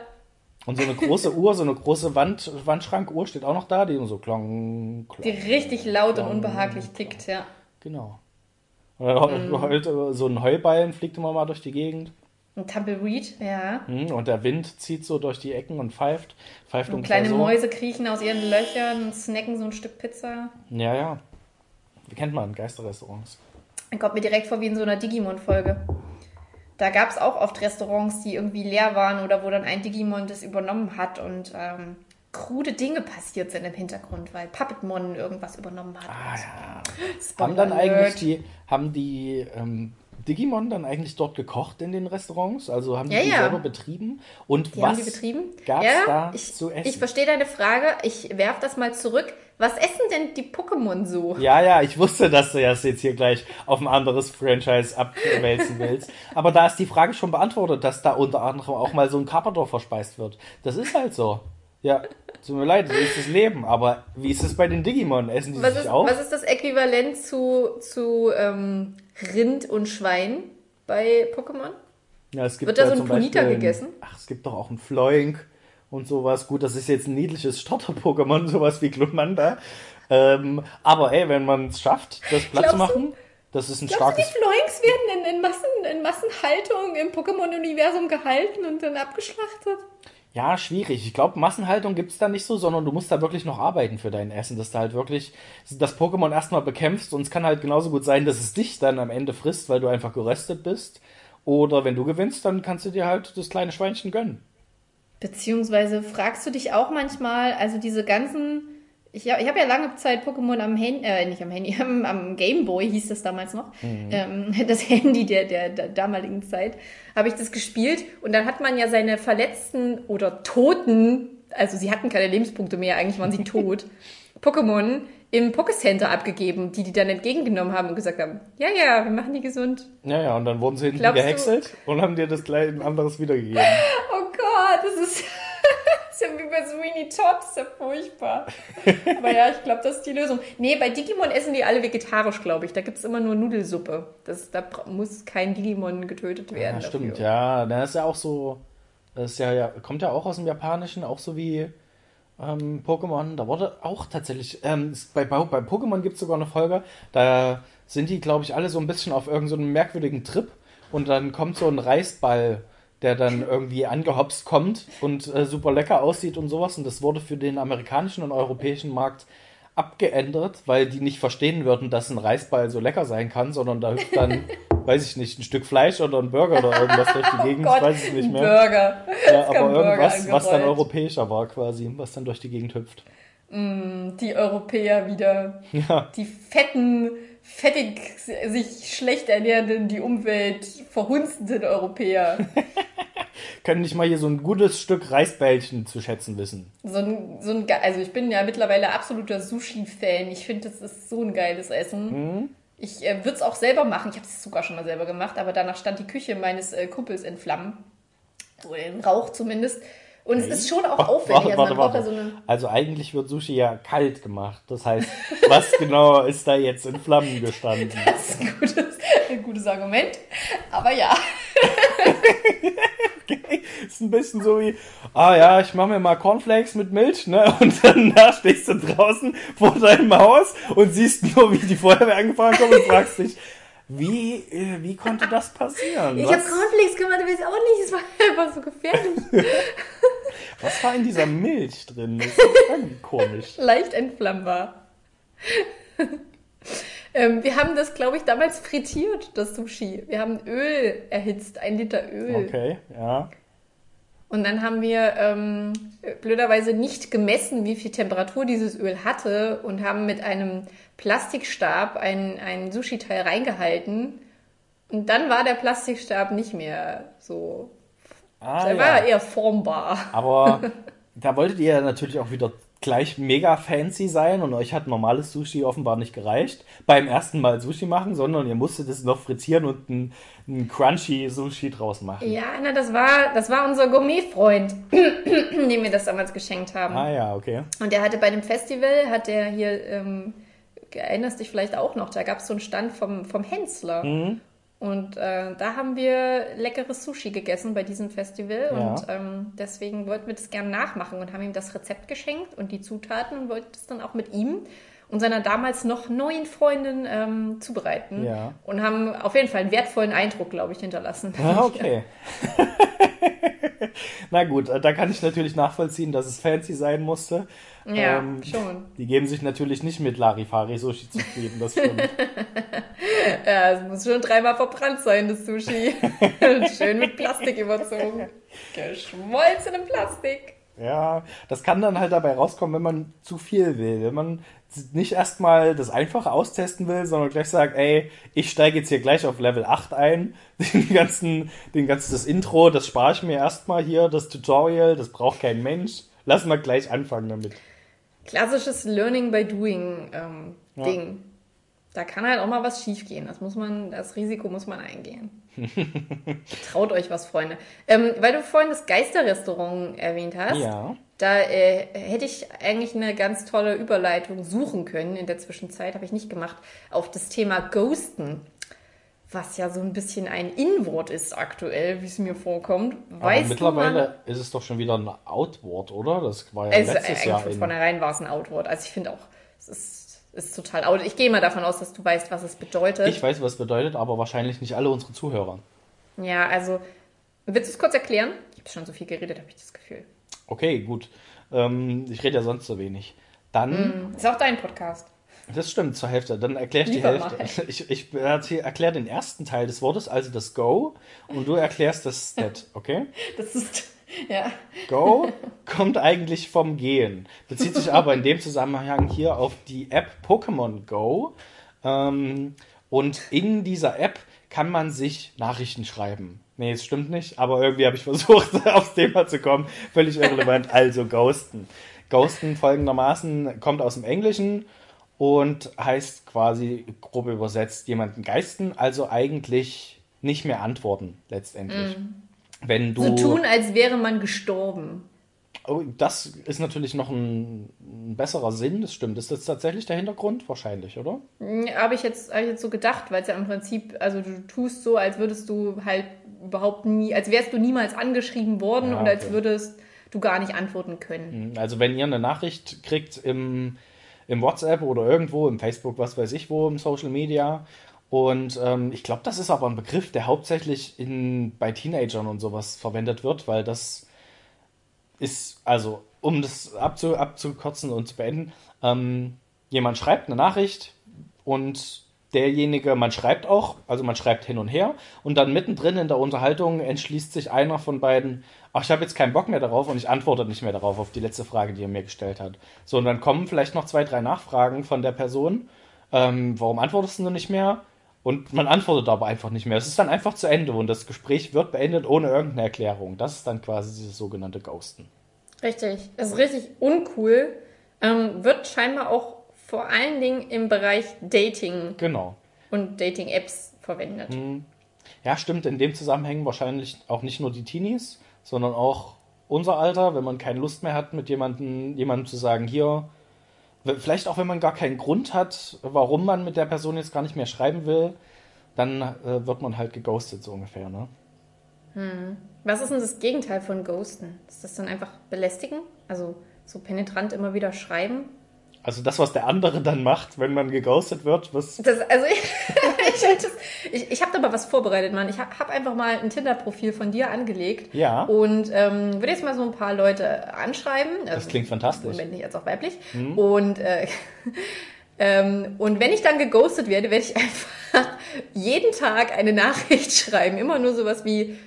Und so eine große Uhr, so eine große Wand, Wandschrankuhr steht auch noch da, die so klong, klong Die richtig laut klong, und unbehaglich tickt, ja. Genau. Und mm. heute so ein Heuballen fliegt immer mal durch die Gegend. Ein Tumbleweed, ja. Hm, und der Wind zieht so durch die Ecken und pfeift. pfeift und kleine so. Mäuse kriechen aus ihren Löchern und snacken so ein Stück Pizza. Ja, ja. Wie kennt man Geisterrestaurants? Kommt mir direkt vor wie in so einer Digimon-Folge. Da gab es auch oft Restaurants, die irgendwie leer waren oder wo dann ein Digimon das übernommen hat und ähm, krude Dinge passiert sind im Hintergrund, weil Puppetmon irgendwas übernommen hat. Ah ja. Haben dann eigentlich die, haben die ähm, Digimon dann eigentlich dort gekocht in den Restaurants? Also haben die, ja, die ja. selber betrieben? Und die was gab es ja, da ich, zu essen? Ich verstehe deine Frage. Ich werfe das mal zurück. Was essen denn die Pokémon so? Ja, ja, ich wusste, dass du das jetzt hier gleich auf ein anderes Franchise abwälzen willst. Aber da ist die Frage schon beantwortet, dass da unter anderem auch mal so ein Carpador verspeist wird. Das ist halt so. Ja, tut mir leid, so ist das Leben. Aber wie ist es bei den Digimon? Essen die was sich ist, auch? Was ist das Äquivalent zu, zu ähm, Rind und Schwein bei Pokémon? Ja, es gibt Wird da so ein Ponita gegessen? Ach, es gibt doch auch ein Floink und sowas. Gut, das ist jetzt ein niedliches Stotter-Pokémon, sowas wie Glumanda. Ähm, aber ey, wenn man es schafft, das platt zu machen, das ist ein starkes. Du, die Floinks werden in, in, Massen, in Massenhaltung im Pokémon-Universum gehalten und dann abgeschlachtet? Ja, schwierig. Ich glaube, Massenhaltung gibt's da nicht so, sondern du musst da wirklich noch arbeiten für dein Essen, dass du halt wirklich das Pokémon erstmal bekämpfst und es kann halt genauso gut sein, dass es dich dann am Ende frisst, weil du einfach geröstet bist. Oder wenn du gewinnst, dann kannst du dir halt das kleine Schweinchen gönnen. Beziehungsweise fragst du dich auch manchmal, also diese ganzen ich, ich habe ja lange Zeit Pokémon am Handy, äh, nicht am Handy, am, am Gameboy hieß das damals noch, mhm. ähm, das Handy der, der, der damaligen Zeit, habe ich das gespielt und dann hat man ja seine Verletzten oder Toten, also sie hatten keine Lebenspunkte mehr, eigentlich waren sie tot, Pokémon im Pokécenter abgegeben, die die dann entgegengenommen haben und gesagt haben, ja, ja, wir machen die gesund. Ja, ja, und dann wurden sie hinten Glaubst gehäckselt du? und haben dir das gleich ein anderes wiedergegeben. Oh Gott, das ist ja wie bei Sweeney Todd, ist ja furchtbar. Aber ja, ich glaube, das ist die Lösung. Nee, bei Digimon essen die alle vegetarisch, glaube ich. Da gibt es immer nur Nudelsuppe. Das, da muss kein Digimon getötet werden. Ja, stimmt, dafür. ja. Da ist ja auch so Das ist ja, ja, kommt ja auch aus dem Japanischen, auch so wie ähm, Pokémon. Da wurde auch tatsächlich, ähm, bei, bei, bei Pokémon gibt es sogar eine Folge, da sind die, glaube ich, alle so ein bisschen auf irgendeinem so merkwürdigen Trip und dann kommt so ein Reisball, der dann irgendwie angehopst kommt und äh, super lecker aussieht und sowas. Und das wurde für den amerikanischen und europäischen Markt abgeändert, weil die nicht verstehen würden, dass ein Reisball so lecker sein kann, sondern da hüpft dann, weiß ich nicht, ein Stück Fleisch oder ein Burger oder irgendwas durch die Gegend, oh Gott, weiß ich nicht mehr. Burger. Ja, aber irgendwas, was dann europäischer war quasi, was dann durch die Gegend hüpft. Mm, die Europäer wieder. Ja. Die fetten, fettig sich schlecht ernährenden, die Umwelt verhunzenden Europäer. Können nicht mal hier so ein gutes Stück Reisbällchen zu schätzen wissen. So ein, so ein, also ich bin ja mittlerweile absoluter Sushi-Fan. Ich finde, das ist so ein geiles Essen. Mhm. Ich äh, würde es auch selber machen. Ich habe es sogar schon mal selber gemacht, aber danach stand die Küche meines äh, Kumpels in Flammen. Oder in Rauch zumindest. Und es ist schon auch Warte, aufwendig. Also warte, man braucht warte. so eine. Also eigentlich wird Sushi ja kalt gemacht. Das heißt, was genau ist da jetzt in Flammen gestanden? Das ist ein gutes, ein gutes Argument. Aber ja. Ist ein bisschen so wie, ah ja, ich mache mir mal Cornflakes mit Milch, ne? Und danach stehst du draußen vor deinem Haus und siehst nur, wie die Feuerwehr angefahren kommt und fragst dich, wie, äh, wie konnte das passieren? Ich habe Cornflakes gemacht, aber ist auch nicht. Es war einfach so gefährlich. was war in dieser Milch drin? Das ist irgendwie komisch. Leicht entflammbar. ähm, wir haben das, glaube ich, damals frittiert, das Sushi. Wir haben Öl erhitzt, ein Liter Öl. Okay, ja. Und dann haben wir ähm, blöderweise nicht gemessen, wie viel Temperatur dieses Öl hatte und haben mit einem Plastikstab ein, ein Sushi-Teil reingehalten. Und dann war der Plastikstab nicht mehr so. Ah, er war ja. eher formbar. Aber da wolltet ihr natürlich auch wieder gleich mega fancy sein und euch hat normales Sushi offenbar nicht gereicht beim ersten Mal Sushi machen, sondern ihr musstet es noch frittieren und ein, ein crunchy Sushi draus machen. Ja, na, das war, das war unser Gourmet-Freund, dem wir das damals geschenkt haben. Ah ja, okay. Und der hatte bei dem Festival, hat der hier, ähm, erinnerst dich vielleicht auch noch, da gab es so einen Stand vom, vom Hensler. Mhm. Und äh, da haben wir leckeres Sushi gegessen bei diesem Festival. Ja. Und ähm, deswegen wollten wir das gerne nachmachen und haben ihm das Rezept geschenkt und die Zutaten und wollten das dann auch mit ihm und seiner damals noch neuen Freundin ähm, zubereiten. Ja. Und haben auf jeden Fall einen wertvollen Eindruck, glaube ich, hinterlassen. Ah, okay. Na gut, äh, da kann ich natürlich nachvollziehen, dass es fancy sein musste. Ja, Ähm, schon. Die geben sich natürlich nicht mit Larifari Sushi zufrieden, das stimmt. Ja, es muss schon dreimal verbrannt sein, das Sushi. Schön mit Plastik überzogen. Geschmolzen im Plastik. Ja, das kann dann halt dabei rauskommen, wenn man zu viel will. Wenn man nicht erstmal das Einfache austesten will, sondern gleich sagt, ey, ich steige jetzt hier gleich auf Level 8 ein. Den ganzen, den ganzen, das Intro, das spare ich mir erstmal hier, das Tutorial, das braucht kein Mensch. Lass mal gleich anfangen damit. Klassisches Learning by Doing ähm, Ja. Ding. Da kann halt auch mal was schiefgehen. Das muss man, das Risiko muss man eingehen. Traut euch was, Freunde. Ähm, weil du vorhin das Geisterrestaurant erwähnt hast, Ja. da äh, hätte ich eigentlich eine ganz tolle Überleitung suchen können. In der Zwischenzeit habe ich nicht gemacht auf das Thema Ghosten, was ja so ein bisschen ein In-Wort ist aktuell, wie es mir vorkommt. Aber Weißt mittlerweile ist es doch schon wieder ein Outward, oder? Das war ja du, es, letztes Jahr von in. vornherein war es ein Outwort. Also ich finde auch, es ist, ist total out. Ich gehe mal davon aus, dass du weißt, was es bedeutet. Ich weiß, was es bedeutet, aber wahrscheinlich nicht alle unsere Zuhörer. ja, also willst du es kurz erklären? Ich habe schon so viel geredet, habe ich das Gefühl. Okay, gut. Ähm, ich rede ja sonst so wenig. Dann, Ist auch dein Podcast. das stimmt, zur Hälfte. Dann erkläre ich die Lieber Hälfte. Ich, ich erkläre den ersten Teil des Wortes, also das Go, und du erklärst das Stat, okay? Das ist, ja. Go kommt eigentlich vom Gehen, bezieht sich aber in dem Zusammenhang hier auf die App Pokémon Go. Ähm, und in dieser App kann man sich Nachrichten schreiben. Nee, es stimmt nicht, aber irgendwie habe ich versucht, aufs Thema zu kommen. Völlig irrelevant. Also Ghosten. Ghosten folgendermaßen kommt aus dem Englischen und heißt quasi grob übersetzt jemanden geisten, also eigentlich nicht mehr antworten letztendlich. Wenn du So tun, als wäre man gestorben. Oh, das ist natürlich noch ein, ein besserer Sinn, das stimmt. Ist das tatsächlich der Hintergrund? Wahrscheinlich, oder? Habe ich, jetzt, hab ich jetzt so gedacht, weil es ja im Prinzip, also du tust so, als würdest du halt überhaupt nie, als wärst du niemals angeschrieben worden Ja, und als würdest du gar nicht antworten können. Also wenn ihr eine Nachricht kriegt im, im WhatsApp oder irgendwo, im Facebook, was weiß ich wo, im Social Media. Und ähm, ich glaube, das ist aber ein Begriff, der hauptsächlich in, bei Teenagern und sowas verwendet wird, weil das ist, also um das abzu, abzukürzen und zu beenden, ähm, jemand schreibt eine Nachricht und derjenige, man schreibt auch, also man schreibt hin und her und dann mittendrin in der Unterhaltung entschließt sich einer von beiden, ach, ich habe jetzt keinen Bock mehr darauf und ich antworte nicht mehr darauf, auf die letzte Frage, die er mir gestellt hat. So, und dann kommen vielleicht noch zwei, drei Nachfragen von der Person, ähm, warum antwortest du nicht mehr? Und man antwortet aber einfach nicht mehr. Es ist dann einfach zu Ende und das Gespräch wird beendet ohne irgendeine Erklärung. Das ist dann quasi dieses sogenannte Ghosten. Richtig, das ist richtig uncool. Ähm, wird scheinbar auch vor allen Dingen im Bereich Dating Genau. und Dating-Apps verwendet. Ja, stimmt, in dem Zusammenhang wahrscheinlich auch nicht nur die Teenies, sondern auch unser Alter, wenn man keine Lust mehr hat, mit jemandem, jemandem zu sagen, hier, vielleicht auch wenn man gar keinen Grund hat, warum man mit der Person jetzt gar nicht mehr schreiben will, dann äh, wird man halt geghostet, so ungefähr, ne? Was ist denn das Gegenteil von Ghosten? Ist das dann einfach belästigen? Also so penetrant immer wieder schreiben? Also das, was der andere dann macht, wenn man geghostet wird, was. Das, also ich, ich, ich, habe da mal was vorbereitet, Mann. Ich habe hab einfach mal ein Tinder-Profil von dir angelegt. Ja. Und ähm, würde jetzt mal so ein paar Leute anschreiben. Das Also, klingt fantastisch. Mhm. männlich als auch weiblich. Und, äh, ähm, und wenn ich dann geghostet werde, werde ich einfach jeden Tag eine Nachricht schreiben. Immer nur sowas wie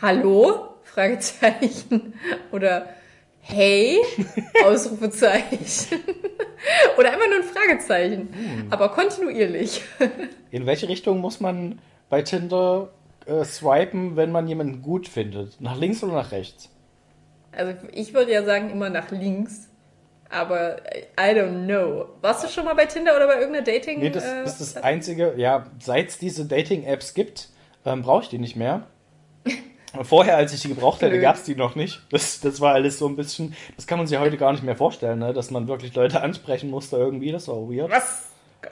Hallo? Fragezeichen. Oder Hey? Ausrufezeichen. Oder einfach nur ein Fragezeichen. Hm. Aber kontinuierlich. In welche Richtung muss man bei Tinder äh, swipen, wenn man jemanden gut findet? Nach links oder nach rechts? Also ich würde ja sagen immer nach links. Aber I don't know. Warst du schon mal bei Tinder oder bei irgendeiner Dating? Nee, das äh, ist das Einzige, ja, seit es diese Dating-Apps gibt, ähm, brauche ich die nicht mehr. Vorher, als ich die gebraucht hätte, gab es die noch nicht. Das, das war alles so ein bisschen, das kann man sich heute gar nicht mehr vorstellen, ne? dass man wirklich Leute ansprechen musste irgendwie, das war weird. Was?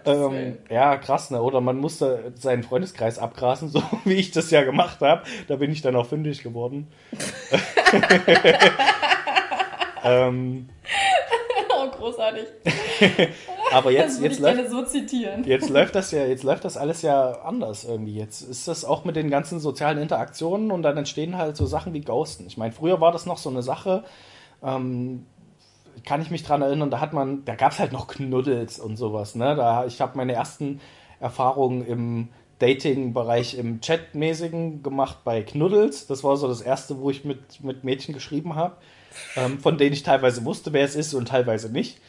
Ähm, ja, krass, ne? Oder man musste seinen Freundeskreis abgrasen, so wie ich das ja gemacht habe. Da bin ich dann auch fündig geworden. ähm, Oh, großartig. Aber jetzt, jetzt läuft so. Jetzt läuft das ja, jetzt läuft das alles ja anders irgendwie. Jetzt ist das auch mit den ganzen sozialen Interaktionen und dann entstehen halt so Sachen wie Ghosten. Ich meine, früher war das noch so eine Sache, ähm, kann ich mich dran erinnern, da hat man, da gab es halt noch Knuddels und sowas, ne? Da, ich habe meine ersten Erfahrungen im Dating-Bereich im Chat-mäßigen gemacht bei Knuddels. Das war so das erste, wo ich mit, mit Mädchen geschrieben habe, ähm, von denen ich teilweise wusste, wer es ist und teilweise nicht.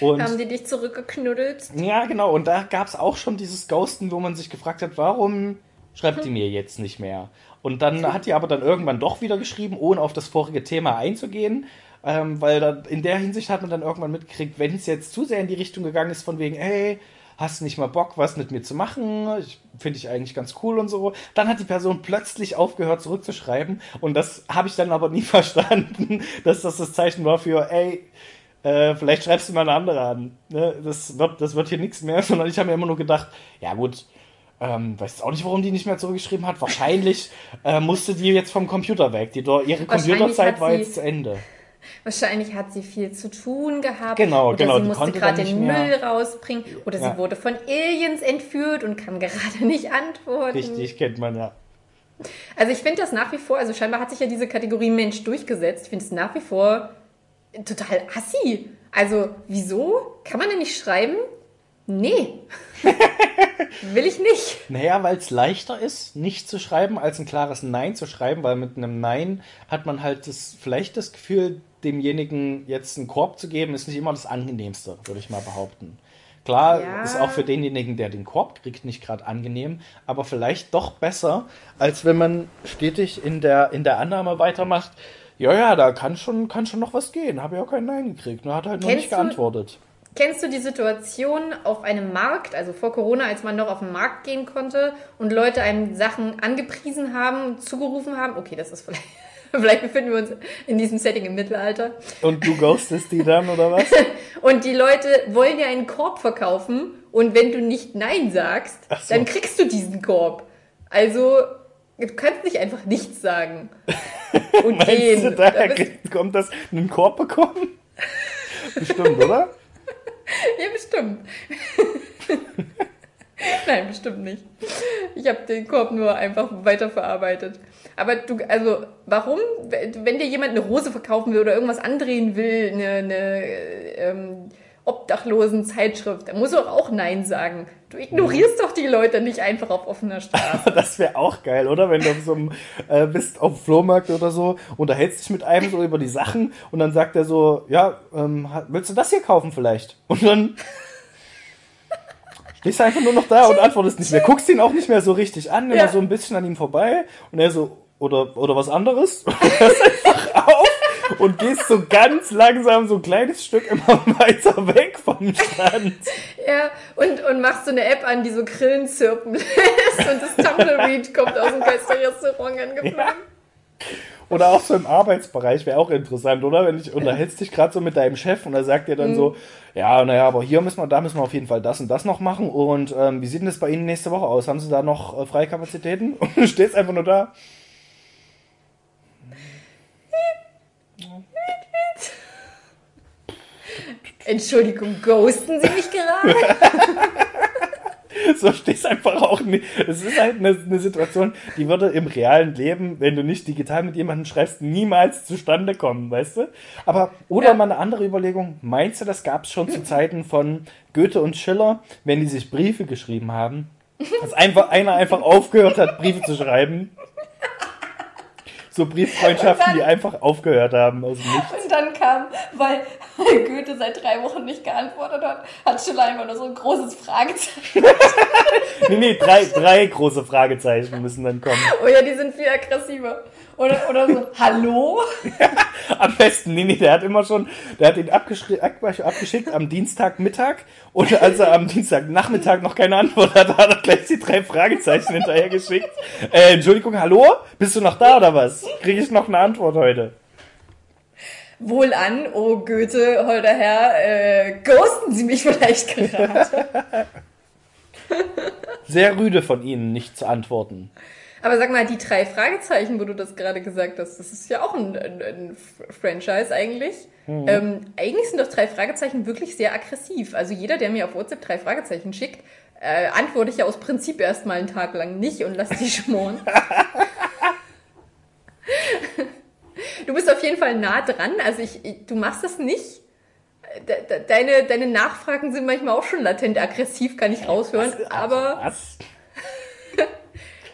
Und Haben die dich zurückgeknuddelt? ja, genau. Und da gab es auch schon dieses Ghosten, wo man sich gefragt hat, warum schreibt die mir jetzt nicht mehr? Und dann hat die aber dann irgendwann doch wieder geschrieben, ohne auf das vorige Thema einzugehen. Ähm, weil da, in der Hinsicht hat man dann irgendwann mitgekriegt, wenn es jetzt zu sehr in die Richtung gegangen ist, von wegen, hey, hast du nicht mal Bock, was mit mir zu machen? Ich finde ich eigentlich ganz cool und so. Dann hat die Person plötzlich aufgehört zurückzuschreiben und das habe ich dann aber nie verstanden, dass das das Zeichen war für, ey, äh, vielleicht schreibst du mal eine andere an. Ne? Das, wird, das wird hier nichts mehr, sondern ich habe mir immer nur gedacht, ja gut, ähm, weiß auch nicht, warum die nicht mehr zurückgeschrieben hat. Wahrscheinlich äh, musste die jetzt vom Computer weg. Die, ihre Computerzeit war jetzt zu Ende. Wahrscheinlich hat sie viel zu tun gehabt. Genau, oder genau, Sie musste konnte gerade den mehr. Müll rausbringen. Oder Ja. sie wurde von Aliens entführt und kann gerade nicht antworten. Richtig, kennt man ja. Also ich finde das nach wie vor, also scheinbar hat sich ja diese Kategorie Mensch durchgesetzt. Ich finde es nach wie vor total assi. Also wieso? Kann man denn nicht schreiben? Nee. Will ich nicht. Naja, weil es leichter ist, nicht zu schreiben, als ein klares Nein zu schreiben, weil mit einem Nein hat man halt das, vielleicht das Gefühl, demjenigen jetzt einen Korb zu geben, ist nicht immer das angenehmste, würde ich mal behaupten. Klar, Ja. ist auch für denjenigen, der den Korb kriegt, nicht gerade angenehm, aber vielleicht doch besser, als wenn man stetig in der, in der Annahme weitermacht, ja, ja, da kann schon, kann schon noch was gehen, habe ja auch kein Nein gekriegt, nur hat halt noch Kennst nicht du- geantwortet. Kennst du die Situation auf einem Markt, also vor Corona, als man noch auf den Markt gehen konnte und Leute einem Sachen angepriesen haben, zugerufen haben? Okay, das ist vielleicht, vielleicht befinden wir uns in diesem Setting im Mittelalter. Und du ghostest die dann, oder was? Und die Leute wollen ja einen Korb verkaufen und wenn du nicht Nein sagst, so. dann kriegst du diesen Korb. Also Du kannst nicht einfach nichts sagen. Und Meinst gehen. Du, daher da kommt das, einen Korb bekommen? Bestimmt, oder? ja, bestimmt. Nein, bestimmt nicht. Ich habe den Korb nur einfach weiterverarbeitet. Aber du, also, warum, wenn dir jemand eine Rose verkaufen will oder irgendwas andrehen will, eine, eine ähm, Obdachlosen-Zeitschrift, dann musst du auch Nein sagen. Du ignorierst doch die Leute nicht einfach auf offener Straße. das wäre auch geil, oder? Wenn du auf so einem, äh, bist auf dem Flohmarkt oder so, unterhältst dich mit einem so über die Sachen und dann sagt er so, ja, ähm, willst du das hier kaufen vielleicht? Und dann stehst du einfach nur noch da und antwortest nicht mehr. Guckst ihn auch nicht mehr so richtig an, immer ja. so ein bisschen an ihm vorbei und er so, oder, oder was anderes? Und hörst einfach auf und gehst so ganz langsam so ein kleines Stück immer weiter weg vom Strand. Ja, und, und machst so eine App an, die so Grillen zirpen lässt und das Tumbleweed kommt aus dem Geisterrestaurant angeflogen. Ja. Oder auch so im Arbeitsbereich wäre auch interessant, oder? Wenn ich unterhältst dich gerade so mit deinem Chef und er sagt dir dann mhm. so, ja, naja, aber hier müssen wir, da müssen wir auf jeden Fall das und das noch machen. Und ähm, wie sieht denn das bei Ihnen nächste Woche aus? Haben Sie da noch äh, freie Kapazitäten? Und du stehst einfach nur da. Entschuldigung, ghosten Sie mich gerade? so stehst einfach auch nicht. Es ist halt eine, eine, Situation, die würde im realen Leben, wenn du nicht digital mit jemandem schreibst, niemals zustande kommen, weißt du? Aber, oder ja. mal eine andere Überlegung. Meinst du, das gab es schon zu Zeiten von Goethe und Schiller, wenn die sich Briefe geschrieben haben? Dass einfach einer einfach aufgehört hat, Briefe zu schreiben so Brieffreundschaften, dann, die einfach aufgehört haben aus Nichts. Und dann kam, weil, weil Goethe seit drei Wochen nicht geantwortet hat, hat Schiller einfach nur so ein großes Fragezeichen. nee, nee, drei, drei große Fragezeichen müssen dann kommen. Oh ja, die sind viel aggressiver. Oder, oder so, hallo? Ja, am besten, nee, nee, der hat immer schon, der hat ihn abgeschickt am Dienstagmittag und als er am Dienstagnachmittag noch keine Antwort hatte, hat er gleich die drei Fragezeichen hinterher geschickt. Äh, Entschuldigung, hallo? Bist du noch da oder was? Kriege ich noch eine Antwort heute? Wohlan, oh Goethe, holder Herr, äh, ghosten Sie mich vielleicht gerade. Sehr rüde von Ihnen, nicht zu antworten. Aber sag mal, die drei Fragezeichen, wo du das gerade gesagt hast, das ist ja auch ein, ein, ein Franchise eigentlich. Mhm. Ähm, eigentlich sind doch drei Fragezeichen wirklich sehr aggressiv. Also jeder, der mir auf WhatsApp drei Fragezeichen schickt, äh, antworte ich ja aus Prinzip erstmal einen Tag lang nicht und lass die schmoren. du bist auf jeden Fall nah dran. Also ich, ich du machst das nicht. Deine, deine Nachfragen sind manchmal auch schon latent aggressiv, kann ich raushören. Was, aber. Was?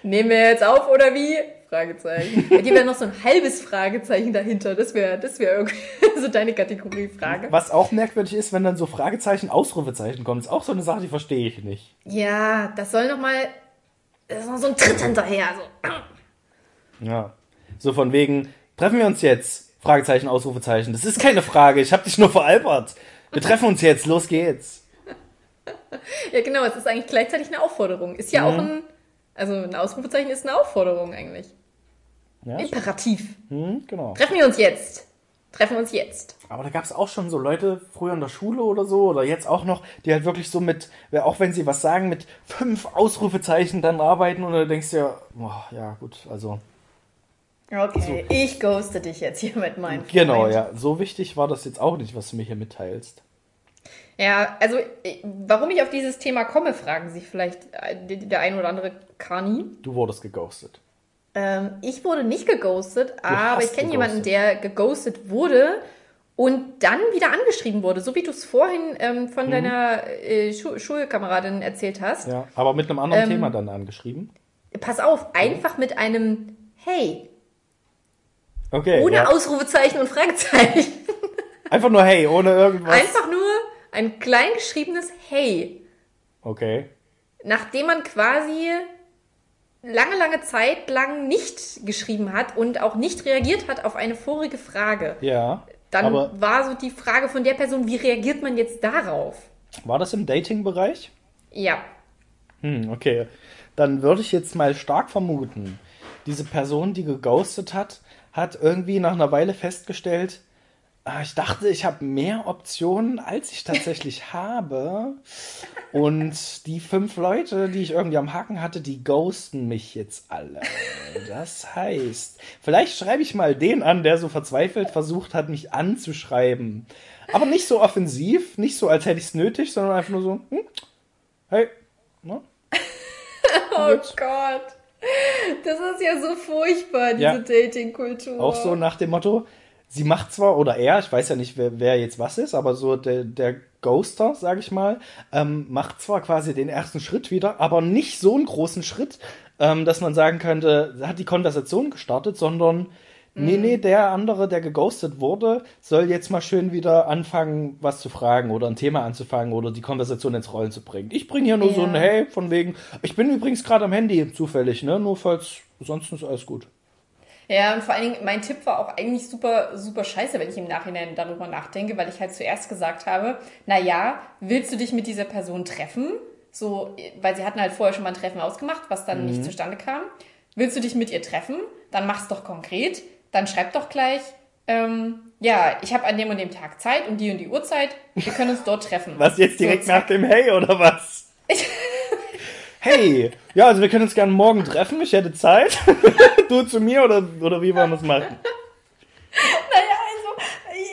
Nehmen wir jetzt auf oder wie? Fragezeichen. Bei dir wäre noch so ein halbes Fragezeichen dahinter. Das wäre das wäre irgendwie so deine Kategorie Frage. Was auch merkwürdig ist, wenn dann so Fragezeichen, Ausrufezeichen kommen. ist auch so eine Sache, die verstehe ich nicht. Ja, das soll noch mal das ist noch so ein Tritt hinterher. So. Ja. So von wegen, treffen wir uns jetzt? Fragezeichen, Ausrufezeichen. Das ist keine Frage, ich habe dich nur veralbert. Wir treffen uns jetzt, los geht's. Ja, genau, es ist eigentlich gleichzeitig eine Aufforderung. Ist ja mhm. auch ein also ein Ausrufezeichen ist eine Aufforderung eigentlich. Ja, Imperativ. Hm, genau. Treffen wir uns jetzt. Treffen wir uns jetzt. Aber da gab es auch schon so Leute früher in der Schule oder so oder jetzt auch noch, die halt wirklich so mit, auch wenn sie was sagen, mit fünf Ausrufezeichen dann arbeiten und du denkst dir, oh, ja gut, also. Okay, so. ich ghoste dich jetzt hier mit meinem Genau, Freund. ja. So wichtig war das jetzt auch nicht, was du mir hier mitteilst. Ja, also warum ich auf dieses Thema komme, fragen sich vielleicht äh, der ein oder andere Kani. Du wurdest geghostet. Ähm, ich wurde nicht geghostet, du aber ich kenne jemanden, der geghostet wurde und dann wieder angeschrieben wurde, so wie du es vorhin ähm, von mhm. deiner äh, Schu Schulkameradin erzählt hast. Ja, aber mit einem anderen ähm, Thema dann angeschrieben. Pass auf, einfach mit einem Hey. Okay. Ohne ja. Ausrufezeichen und Fragezeichen. Einfach nur Hey, ohne irgendwas. Einfach nur ein klein geschriebenes Hey. Okay. Nachdem man quasi lange, lange Zeit lang nicht geschrieben hat und auch nicht reagiert hat auf eine vorige Frage. Ja. Dann war so die Frage von der Person, wie reagiert man jetzt darauf? War das im Dating-Bereich? Ja. Hm, okay. Dann würde ich jetzt mal stark vermuten, diese Person, die geghostet hat, hat irgendwie nach einer Weile festgestellt, Ich dachte, ich habe mehr Optionen, als ich tatsächlich habe. Und die fünf Leute, die ich irgendwie am Haken hatte, die ghosten mich jetzt alle. Das heißt, vielleicht schreibe ich mal den an, der so verzweifelt versucht hat, mich anzuschreiben. Aber nicht so offensiv, nicht so, als hätte ich es nötig, sondern einfach nur so, hm, hey, ne? Oh Gott. Das ist ja so furchtbar, diese Ja. Dating-Kultur. Auch so nach dem Motto, sie macht zwar, oder er, ich weiß ja nicht, wer, wer jetzt was ist, aber so der, der Ghoster, sag ich mal, ähm, macht zwar quasi den ersten Schritt wieder, aber nicht so einen großen Schritt, ähm, dass man sagen könnte, hat die Konversation gestartet, sondern nee, nee, der andere, der geghostet wurde, soll jetzt mal schön wieder anfangen, was zu fragen oder ein Thema anzufangen oder die Konversation ins Rollen zu bringen. Ich bringe hier nur so Ja. ein Hey, von wegen, ich bin übrigens gerade am Handy, zufällig, ne? Nur falls, sonst ist alles gut. Ja, und vor allen Dingen, mein Tipp war auch eigentlich super, super scheiße, wenn ich im Nachhinein darüber nachdenke, weil ich halt zuerst gesagt habe, na ja, willst du dich mit dieser Person treffen? So, weil sie hatten halt vorher schon mal ein Treffen ausgemacht, was dann nicht zustande kam. Willst du dich mit ihr treffen? Dann mach's doch konkret. Dann schreib doch gleich, ähm, ja, ich habe an dem und dem Tag Zeit und die und die Uhrzeit. Wir können uns dort treffen. Was jetzt direkt so, nach dem Hey oder was? hey, ja, also wir können uns gerne morgen treffen, ich hätte Zeit. du zu mir oder, oder wie wollen wir es machen? Naja, also,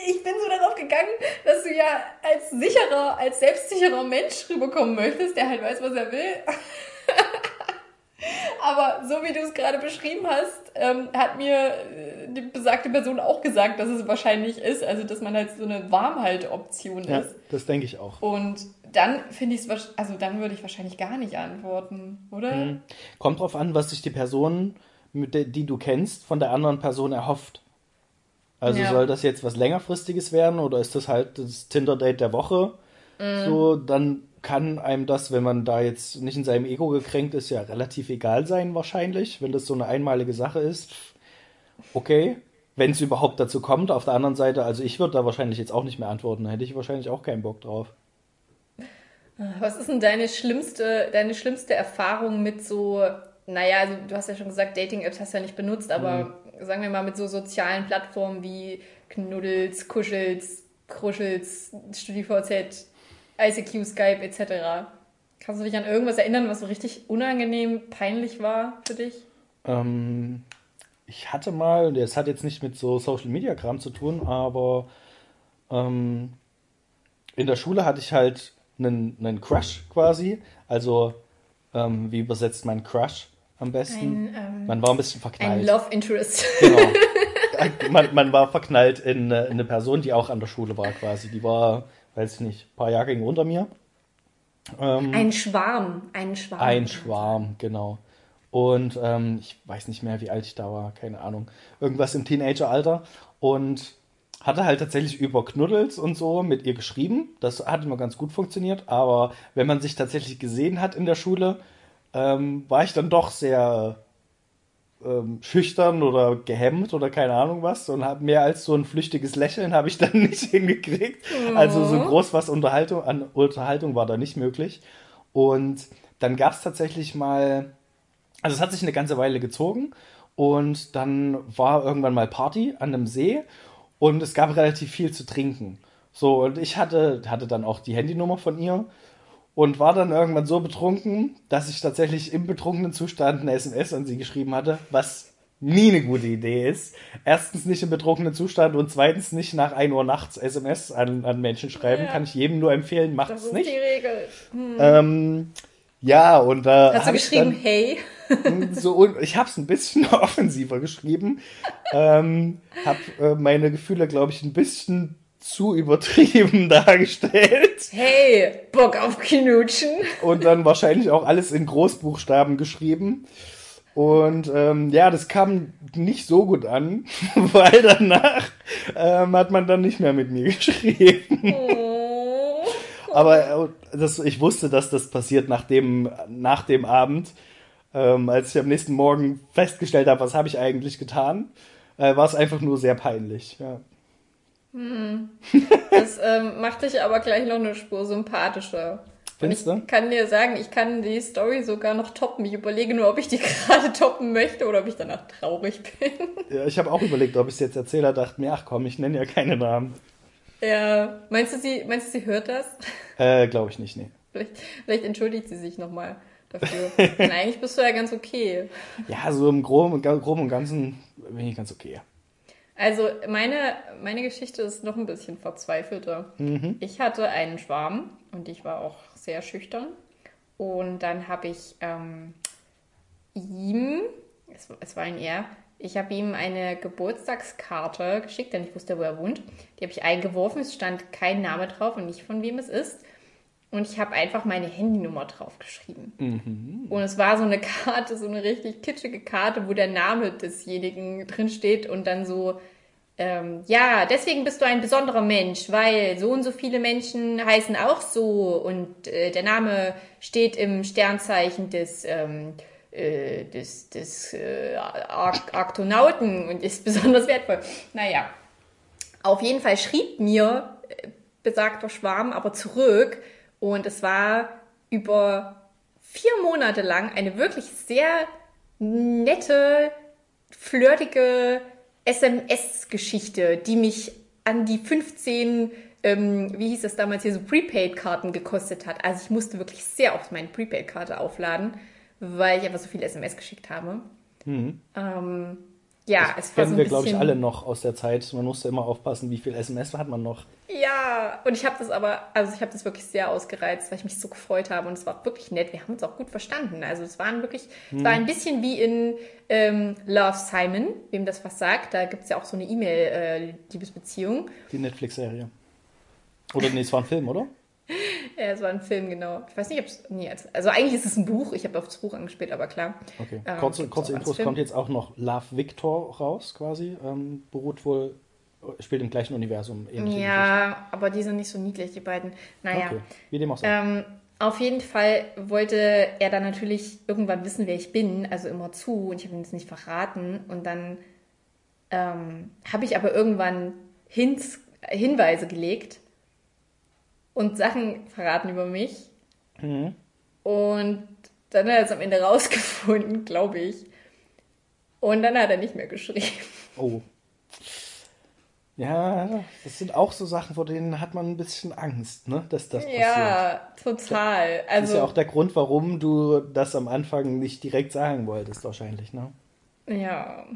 ich bin so darauf gegangen, dass du ja als sicherer, als selbstsicherer Mensch rüberkommen möchtest, der halt weiß, was er will. Aber so wie du es gerade beschrieben hast, ähm, hat mir äh, die besagte Person auch gesagt, dass es wahrscheinlich ist, also dass man halt so eine Warmhalteoption Ja, ist. das denke ich auch. Und dann finde ich es, also dann würde ich wahrscheinlich gar nicht antworten, oder? Kommt drauf an, was sich die Person, der, die du kennst, von der anderen Person erhofft. Also Ja. soll das jetzt was längerfristiges werden oder ist das halt das Tinder-Date der Woche? Mhm. So, dann kann einem das, wenn man da jetzt nicht in seinem Ego gekränkt ist, ja relativ egal sein wahrscheinlich, wenn das so eine einmalige Sache ist. Okay, wenn es überhaupt dazu kommt. Auf der anderen Seite, also ich würde da wahrscheinlich jetzt auch nicht mehr antworten, da hätte ich wahrscheinlich auch keinen Bock drauf. Was ist denn deine schlimmste, deine schlimmste Erfahrung mit so, naja, also du hast ja schon gesagt, Dating-Apps hast du ja nicht benutzt, aber sagen wir mal mit so sozialen Plattformen wie Knuddels, Kuschels, Kruschels, StudiVZ, ICQ, Skype etc. Kannst du dich an irgendwas erinnern, was so richtig unangenehm, peinlich war für dich? Ähm, ich hatte mal, das hat jetzt nicht mit so Social Media Kram zu tun, aber ähm, in der Schule hatte ich halt einen, einen Crush quasi. Also, ähm, wie übersetzt man Crush am besten? Ein, ähm, man war ein bisschen Ein verknallt. Love Interest. Genau. man, man war verknallt in, eine- in eine Person, die auch an der Schule war quasi. Die war, weiß ich nicht, ein paar Jahrgänge unter mir. Ähm, Ein Schwarm. Ein Schwarm. ein Schwarm, genau. Und ähm, ich weiß nicht mehr, wie alt ich da war, keine Ahnung. Irgendwas im Teenageralter. Und hatte halt tatsächlich über Knuddels und so mit ihr geschrieben. Das hat immer ganz gut funktioniert. Aber wenn man sich tatsächlich gesehen hat in der Schule, ähm, war ich dann doch sehr ähm, schüchtern oder gehemmt oder keine Ahnung was. Und hab mehr als so ein flüchtiges Lächeln habe ich dann nicht hingekriegt. Also so groß was Unterhaltung, an Unterhaltung war da nicht möglich. Und dann gab es tatsächlich mal, also es hat sich eine ganze Weile gezogen und dann war irgendwann mal Party an einem See und es gab relativ viel zu trinken. So, und ich hatte, hatte dann auch die Handynummer von ihr und war dann irgendwann so betrunken, dass ich tatsächlich im betrunkenen Zustand eine SMS an sie geschrieben hatte, was nie eine gute Idee ist. Erstens nicht im betrunkenen Zustand und zweitens nicht nach 1 Uhr nachts SMS an, an Menschen schreiben. Ja. Kann ich jedem nur empfehlen, macht Das es ist nicht. die Regel. Ähm, ja, und da. Hast du geschrieben, dann- hey? so ich habe es ein bisschen offensiver geschrieben. Ähm, habe äh, meine Gefühle, glaube ich, ein bisschen zu übertrieben dargestellt Hey, Bock auf Knutschen. und dann wahrscheinlich auch alles in Großbuchstaben geschrieben. Und ähm, ja, das kam nicht so gut an, weil danach ähm, hat man dann nicht mehr mit mir geschrieben. Oh. Aber äh, das, ich wusste, dass das passiert nach dem, nach dem Abend. Ähm, als ich am nächsten Morgen festgestellt habe, was habe ich eigentlich getan, äh, war es einfach nur sehr peinlich. Ja. Das ähm, macht dich aber gleich noch eine Spur sympathischer. Findest ich kann dir sagen, ich kann die Story sogar noch toppen. Ich überlege nur, ob ich die gerade toppen möchte oder ob ich danach traurig bin. Ja, ich habe auch überlegt, ob ich es jetzt erzähle, dachte mir, ach komm, ich nenne ja keine Namen. Ja, meinst du, sie, meinst du, sie hört das? Äh, glaube ich nicht, nee. Vielleicht, vielleicht entschuldigt sie sich nochmal dafür. Nein, eigentlich bist du ja ganz okay. Ja, so im Groben, Groben und Ganzen bin ich ganz okay. Also meine, meine Geschichte ist noch ein bisschen verzweifelter. Ich hatte einen Schwarm und ich war auch sehr schüchtern. Und dann habe ich ähm, ihm, es, es war ein Er, ich habe ihm eine Geburtstagskarte geschickt, denn ich wusste, wo er wohnt. Die habe ich eingeworfen, es stand kein Name drauf und nicht von wem es ist. Und ich habe einfach meine Handynummer draufgeschrieben. Und es war so eine Karte, so eine richtig kitschige Karte, wo der Name desjenigen drin steht und dann so, ähm, ja, deswegen bist du ein besonderer Mensch, weil so und so viele Menschen heißen auch so und äh, der Name steht im Sternzeichen des, ähm, äh, des, des äh, Ark Arktonauten und ist besonders wertvoll. Naja, auf jeden Fall schrieb mir äh, besagter Schwarm aber zurück und es war über vier Monate lang eine wirklich sehr nette, flirtige SMS-Geschichte, die mich an die 15, ähm, wie hieß das damals hier, so Prepaid-Karten gekostet hat. Also ich musste wirklich sehr oft meine Prepaid-Karte aufladen, weil ich einfach so viel SMS geschickt habe. Ähm, ja, es war so Kennen wir, glaube ich, alle noch aus der Zeit. Man musste immer aufpassen, wie viel SMS hat man noch. Ja, und ich habe das aber, also ich habe das wirklich sehr ausgereizt, weil ich mich so gefreut habe und es war wirklich nett. Wir haben uns auch gut verstanden. Also es waren wirklich, es war ein bisschen wie in ähm, Love Simon, wem das was sagt. Da gibt es ja auch so eine E-Mail-Liebesbeziehung. Die Netflix-Serie. Oder nee, es war ein Film, oder? ja, es war ein Film, genau. Ich weiß nicht, ob es, nee, als- also eigentlich ist es ein Buch. Ich habe auf das Buch angespielt, aber klar. Okay. Ähm, kurze gibt's kurze Infos kommt jetzt auch noch Love Victor raus, quasi. Ähm, beruht wohl, spielt im gleichen Universum. Ja, aber die sind nicht so niedlich, die beiden. Naja. Okay. Wie dem auch sei. Ähm, auf jeden Fall wollte er dann natürlich irgendwann wissen, wer ich bin, also immer zu, und ich habe ihm das nicht verraten. Und dann ähm, habe ich aber irgendwann Hints, Hinweise gelegt und Sachen verraten über mich. Mhm. Und dann hat er es am Ende rausgefunden, glaube ich. Und dann hat er nicht mehr geschrieben. Oh. Ja, das sind auch so Sachen, vor denen hat man ein bisschen Angst, ne? Dass das passiert. Ja, total. Das ist ja auch Also, der Grund, warum du das am Anfang nicht direkt sagen wolltest, wahrscheinlich, ne? ja.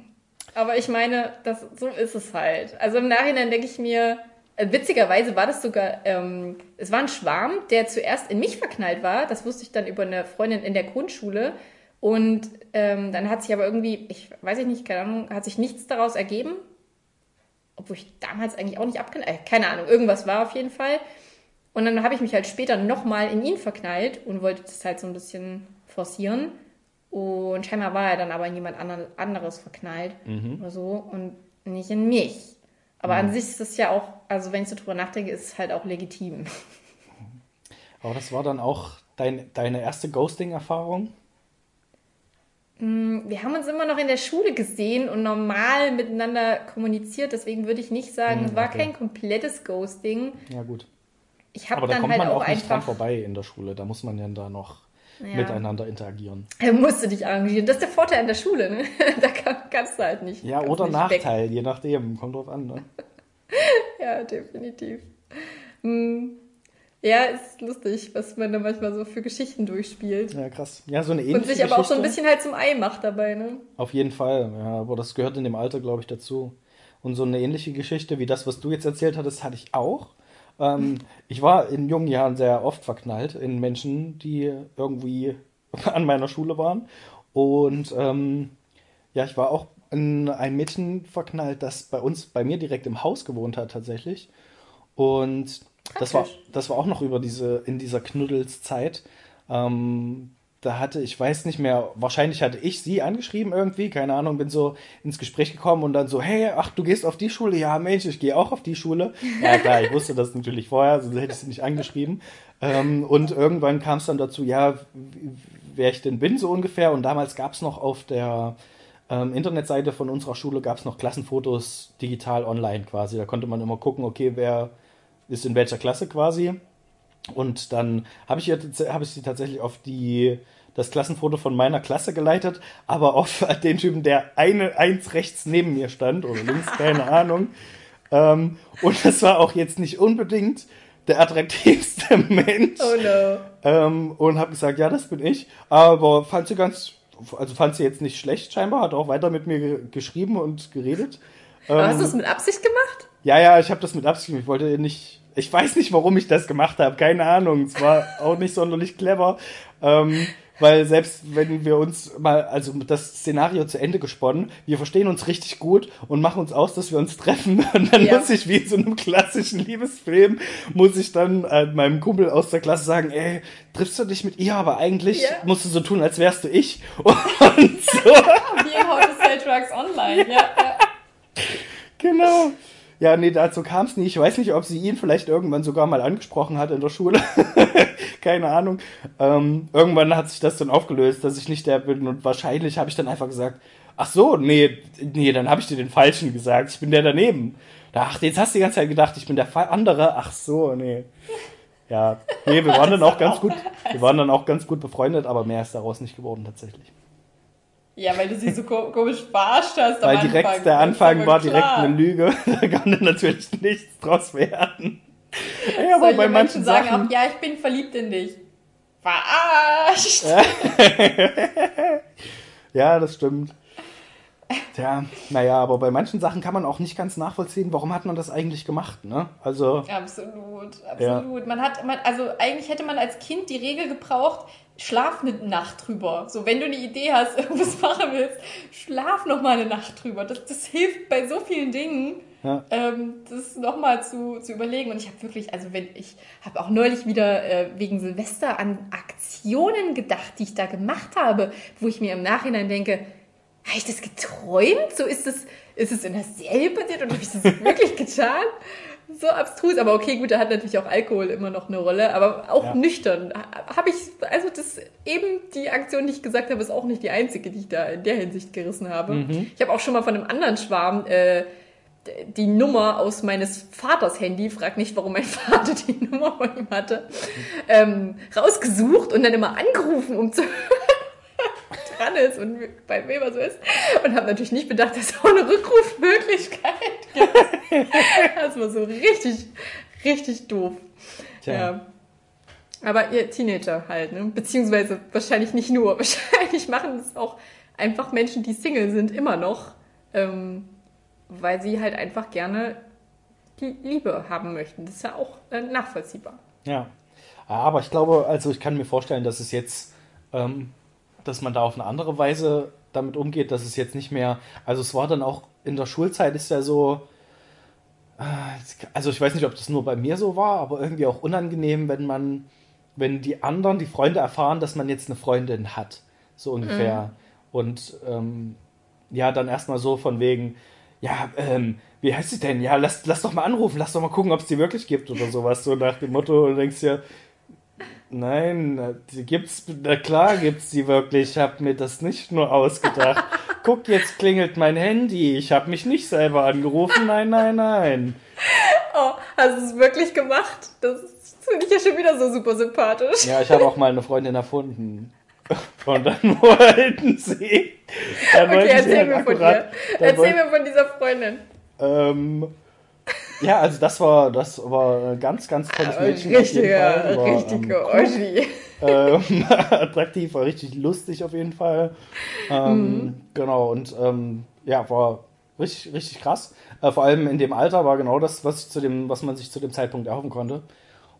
Aber ich meine, das, so ist es halt. Also im Nachhinein denke ich mir, witzigerweise war das sogar, ähm, es war ein Schwarm, der zuerst in mich verknallt war. Das wusste ich dann über eine Freundin in der Grundschule. Und ähm, dann hat sich aber irgendwie, ich weiß ich nicht, keine Ahnung, hat sich nichts daraus ergeben. Obwohl ich damals eigentlich auch nicht abknallt, äh, keine Ahnung, irgendwas war auf jeden Fall. Und dann habe ich mich halt später nochmal in ihn verknallt und wollte das halt so ein bisschen forcieren. Und scheinbar war er dann aber in jemand ander- anderes verknallt oder so und nicht in mich. Aber an sich ist es ja auch, also wenn ich so drüber nachdenke, ist es halt auch legitim. Aber das war dann auch dein, deine erste Ghosting-Erfahrung? Wir haben uns immer noch in der Schule gesehen und normal miteinander kommuniziert, deswegen würde ich nicht sagen, Hm, es war okay. kein komplettes Ghosting. Ja, gut. Ich habe Aber da dann kommt halt man auch auch nicht dran einfach, vorbei in der Schule. Da muss man ja da noch Ja. miteinander interagieren. er musste dich arrangieren. Das ist der Vorteil an der Schule, ne? Da kann, kannst du halt nicht. Ja, oder nicht weg. Nachteil, je nachdem. Kommt drauf an, ne? Ja, definitiv. Hm. Ja, ist lustig, was man da manchmal so für Geschichten durchspielt. Ja, krass. Ja, so eine ähnliche Und sich aber auch so ein bisschen halt zum Ei macht dabei, ne? Auf jeden Fall, ja, aber das gehört in dem Alter, glaube ich, dazu. Und so eine ähnliche Geschichte wie das, was du jetzt erzählt hattest, hatte ich auch. Ähm, ich war in jungen Jahren sehr oft verknallt in Menschen, die irgendwie an meiner Schule waren. Und ähm, ja, ich war auch in ein Mädchen verknallt, das bei uns, bei mir direkt im Haus gewohnt hat tatsächlich. Und das war, das war auch noch über diese, in dieser Knuddelszeit. Ähm, da hatte, ich weiß nicht mehr, wahrscheinlich hatte ich sie angeschrieben irgendwie, keine Ahnung, bin so ins Gespräch gekommen und dann so, hey, ach, du gehst auf die Schule? Ja, Mensch, ich gehe auch auf die Schule. Ja, klar, ich wusste das natürlich vorher, sonst hätte ich sie nicht angeschrieben. Ähm, und irgendwann kam es dann dazu, ja, wer ich denn bin, so ungefähr. Und damals gab es noch auf der ähm, Internetseite von unserer Schule gab es noch Klassenfotos digital online quasi. Da konnte man immer gucken, okay, wer ist in welcher Klasse quasi. Und dann habe ich, hab ich sie tatsächlich auf die das Klassenfoto von meiner Klasse geleitet, aber auf den Typen, der eine eins rechts neben mir stand oder links, keine Ahnung. Ähm, und das war auch jetzt nicht unbedingt der attraktivste Mensch. Oh no. Ähm, und habe gesagt, ja, das bin ich. Aber fand sie ganz, also fand sie jetzt nicht schlecht scheinbar, hat auch weiter mit mir geschrieben und geredet. Aber hast du es mit Absicht gemacht? Ja, ja, ich habe das mit Absicht. Ich wollte nicht, ich weiß nicht, warum ich das gemacht habe, keine Ahnung. Es war auch nicht sonderlich clever. Ähm, weil selbst wenn wir uns mal, also das Szenario zu Ende gesponnen, wir verstehen uns richtig gut und machen uns aus, dass wir uns treffen und dann ja. muss ich wie in so einem klassischen Liebesfilm, muss ich dann äh, meinem Kumpel aus der Klasse sagen, ey, triffst du dich mit ihr, aber eigentlich ja. musst du so tun, als wärst du ich und so. wie in How to Sell Drugs Online, ja. ja. Genau. Ja, nee, dazu kam es nie. Ich weiß nicht, ob sie ihn vielleicht irgendwann sogar mal angesprochen hat in der Schule. Keine Ahnung. Ähm, irgendwann hat sich das dann aufgelöst, dass ich nicht der bin und wahrscheinlich habe ich dann einfach gesagt, ach so, nee, nee, dann habe ich dir den Falschen gesagt. Ich bin der daneben. Ach, jetzt hast du die ganze Zeit gedacht, ich bin der andere. Ach so, nee. Ja, nee, wir waren dann auch ganz gut, wir waren dann auch ganz gut befreundet, aber mehr ist daraus nicht geworden tatsächlich. Ja, weil du sie so komisch verarscht hast. Weil direkt Anfang. der Anfang war direkt klar. eine Lüge. da kann dann natürlich nichts draus werden. Ja, aber bei manchen sagen Sachen... auch, ja, ich bin verliebt in dich. Verarscht! ja, das stimmt. Tja, naja, aber bei manchen Sachen kann man auch nicht ganz nachvollziehen, warum hat man das eigentlich gemacht, ne? Also. Absolut, absolut. Ja. Man hat, man, also eigentlich hätte man als Kind die Regel gebraucht, schlaf eine Nacht drüber. So, wenn du eine Idee hast, irgendwas machen willst, schlaf noch mal eine Nacht drüber. Das, das hilft bei so vielen Dingen, ja. ähm, das nochmal zu, zu überlegen. Und ich habe wirklich, also wenn ich habe auch neulich wieder äh, wegen Silvester an Aktionen gedacht, die ich da gemacht habe, wo ich mir im Nachhinein denke, habe ich das geträumt? So ist es, ist es in der Serie passiert oder habe ich das wirklich getan? So abstrus, aber okay, gut, da hat natürlich auch Alkohol immer noch eine Rolle, aber auch ja. nüchtern. Habe ich, also das eben die Aktion, die ich gesagt habe, ist auch nicht die einzige, die ich da in der Hinsicht gerissen habe. Mhm. Ich habe auch schon mal von einem anderen Schwarm äh, die Nummer aus meines Vaters Handy, frag nicht, warum mein Vater die Nummer von ihm hatte, ähm, rausgesucht und dann immer angerufen, um zu hören, dran ist und bei Weber so ist. Und habe natürlich nicht bedacht, dass es auch eine Rückrufmöglichkeit gibt. Das war so richtig, richtig doof. Tja. Ja. Aber ihr Teenager halt, ne? Beziehungsweise wahrscheinlich nicht nur. Wahrscheinlich machen das auch einfach Menschen, die Single sind, immer noch, ähm, weil sie halt einfach gerne die Liebe haben möchten. Das ist ja auch äh, nachvollziehbar. Ja. Aber ich glaube, also ich kann mir vorstellen, dass es jetzt ähm, dass man da auf eine andere Weise damit umgeht, dass es jetzt nicht mehr, also es war dann auch in der Schulzeit ist ja so, äh, also ich weiß nicht, ob das nur bei mir so war, aber irgendwie auch unangenehm, wenn man, wenn die anderen, die Freunde erfahren, dass man jetzt eine Freundin hat, so ungefähr. Mhm. Und ähm, ja, dann erstmal so von wegen, ja, ähm, wie heißt sie denn? Ja, lass, lass doch mal anrufen, lass doch mal gucken, ob es die wirklich gibt oder sowas, so nach dem Motto, und denkst dir, Nein, die gibt's, na klar gibt's die wirklich. Ich habe mir das nicht nur ausgedacht. Guck, jetzt klingelt mein Handy. Ich habe mich nicht selber angerufen. Nein, nein, nein. Oh, hast du es wirklich gemacht? Das finde ich ja schon wieder so super sympathisch. Ja, ich habe auch mal eine Freundin erfunden. Und dann wollten sie. Dann okay, erzähl halt mir akkurat, von dir. Erzähl mir von dieser Freundin. Ähm, ja, also das war, das war ein ganz, ganz tolles Mädchen. Richtiger, war, richtige ähm. Ähm, attraktiv, war richtig lustig auf jeden Fall. Ähm, mhm. Genau, und ähm, ja, war richtig, richtig krass. Äh, vor allem in dem Alter war genau das, was, ich zu dem, was man sich zu dem Zeitpunkt erhoffen konnte.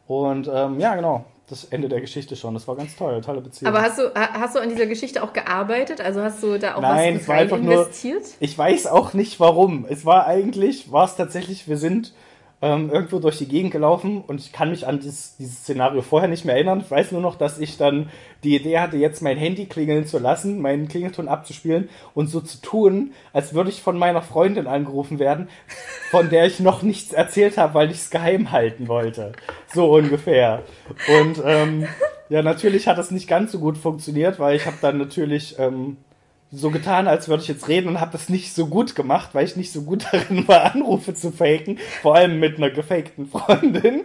Und ähm, ja, genau, das Ende der Geschichte schon. Das war ganz toll, tolle Beziehung. Aber hast du, hast du an dieser Geschichte auch gearbeitet? Also hast du da auch Nein, was es war einfach investiert? Nur, ich weiß auch nicht warum. Es war eigentlich, war es tatsächlich, wir sind ähm, irgendwo durch die Gegend gelaufen und ich kann mich an dieses, dieses Szenario vorher nicht mehr erinnern. Ich weiß nur noch, dass ich dann die Idee hatte, jetzt mein Handy klingeln zu lassen, meinen Klingelton abzuspielen und so zu tun, als würde ich von meiner Freundin angerufen werden, von der ich noch nichts erzählt habe, weil ich es geheim halten wollte. So ungefähr. Und ähm, ja, natürlich hat das nicht ganz so gut funktioniert, weil ich habe dann natürlich ähm, so getan, als würde ich jetzt reden und habe das nicht so gut gemacht, weil ich nicht so gut darin war, Anrufe zu faken, vor allem mit einer gefakten Freundin.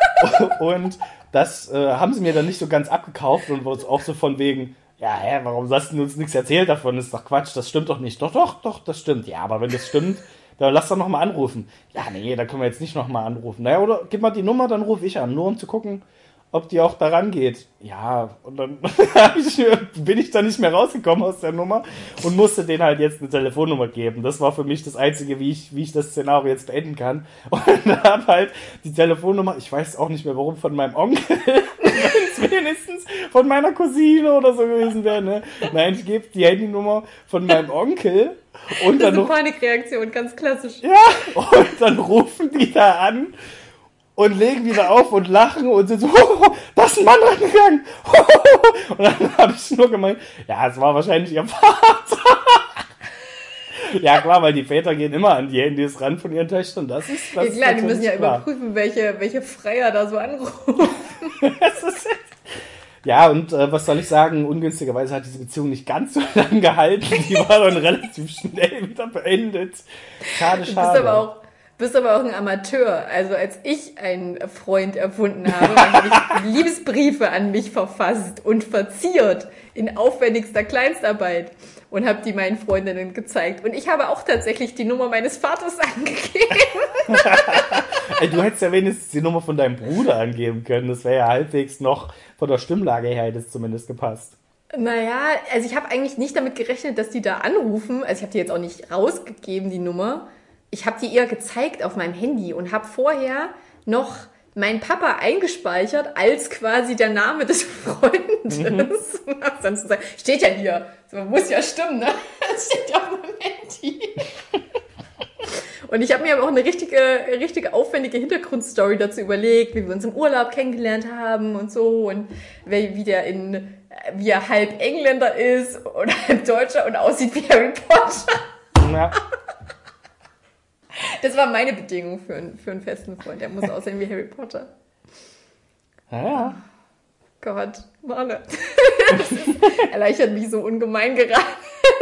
und das äh, haben sie mir dann nicht so ganz abgekauft und wurde auch so von wegen, ja, hä, warum hast du uns nichts erzählt davon? Ist doch Quatsch, das stimmt doch nicht. Doch, doch, doch, das stimmt. Ja, aber wenn das stimmt, dann lass doch nochmal anrufen. Ja, nee, da können wir jetzt nicht nochmal anrufen. Naja, oder gib mal die Nummer, dann rufe ich an, nur um zu gucken, ob die auch daran geht. Ja, und dann bin ich da nicht mehr rausgekommen aus der Nummer und musste denen halt jetzt eine Telefonnummer geben. Das war für mich das Einzige, wie ich, wie ich das Szenario jetzt beenden kann. Und dann habe halt die Telefonnummer, ich weiß auch nicht mehr warum, von meinem Onkel, wenigstens von meiner Cousine oder so gewesen wäre. Ne? Nein, ich gebe die Handynummer von meinem Onkel. Und Das dann, ist eine Panikreaktion, ganz klassisch. ja, und dann rufen die da an und legen wieder auf und lachen und sind so, oh, da ist ein Mann rangegangen. und dann habe ich nur gemeint, ja, es war wahrscheinlich ihr Vater. ja, klar, weil die Väter gehen immer an die Handys ran von ihren Töchtern. Das ist, das Ja, klar, die müssen ja klar. überprüfen, welche, welche Freier da so anrufen. Ja, und äh, was soll ich sagen, ungünstigerweise hat diese Beziehung nicht ganz so lange gehalten. Die war dann relativ schnell wieder beendet. Schade, Du bist schade. aber auch bist aber auch ein Amateur. Also als ich einen Freund erfunden habe, habe ich Liebesbriefe an mich verfasst und verziert in aufwendigster Kleinstarbeit und habe die meinen Freundinnen gezeigt. Und ich habe auch tatsächlich die Nummer meines Vaters angegeben. Ey, du hättest ja wenigstens die Nummer von deinem Bruder angeben können. Das wäre ja halbwegs noch von der Stimmlage her hätte es zumindest gepasst. Naja, also ich habe eigentlich nicht damit gerechnet, dass die da anrufen. Also ich habe die jetzt auch nicht rausgegeben, die Nummer. Ich habe die ihr gezeigt auf meinem Handy und habe vorher noch meinen Papa eingespeichert als quasi der Name des Freundes. Und hab dann so gesagt, steht ja hier. So, muss ja stimmen, ne? Das steht ja auf meinem Handy. Und ich habe mir aber auch eine richtige, richtige aufwendige Hintergrundstory dazu überlegt, wie wir uns im Urlaub kennengelernt haben und so und wie, wie der in, wie er halb Engländer ist oder halb Deutscher und aussieht wie Harry Potter. Ja, Das war meine Bedingung für, einen- für einen festen Freund. Der muss aussehen wie Harry Potter. ja, ja. Gott. Das ist, erleichtert mich so ungemein gerade,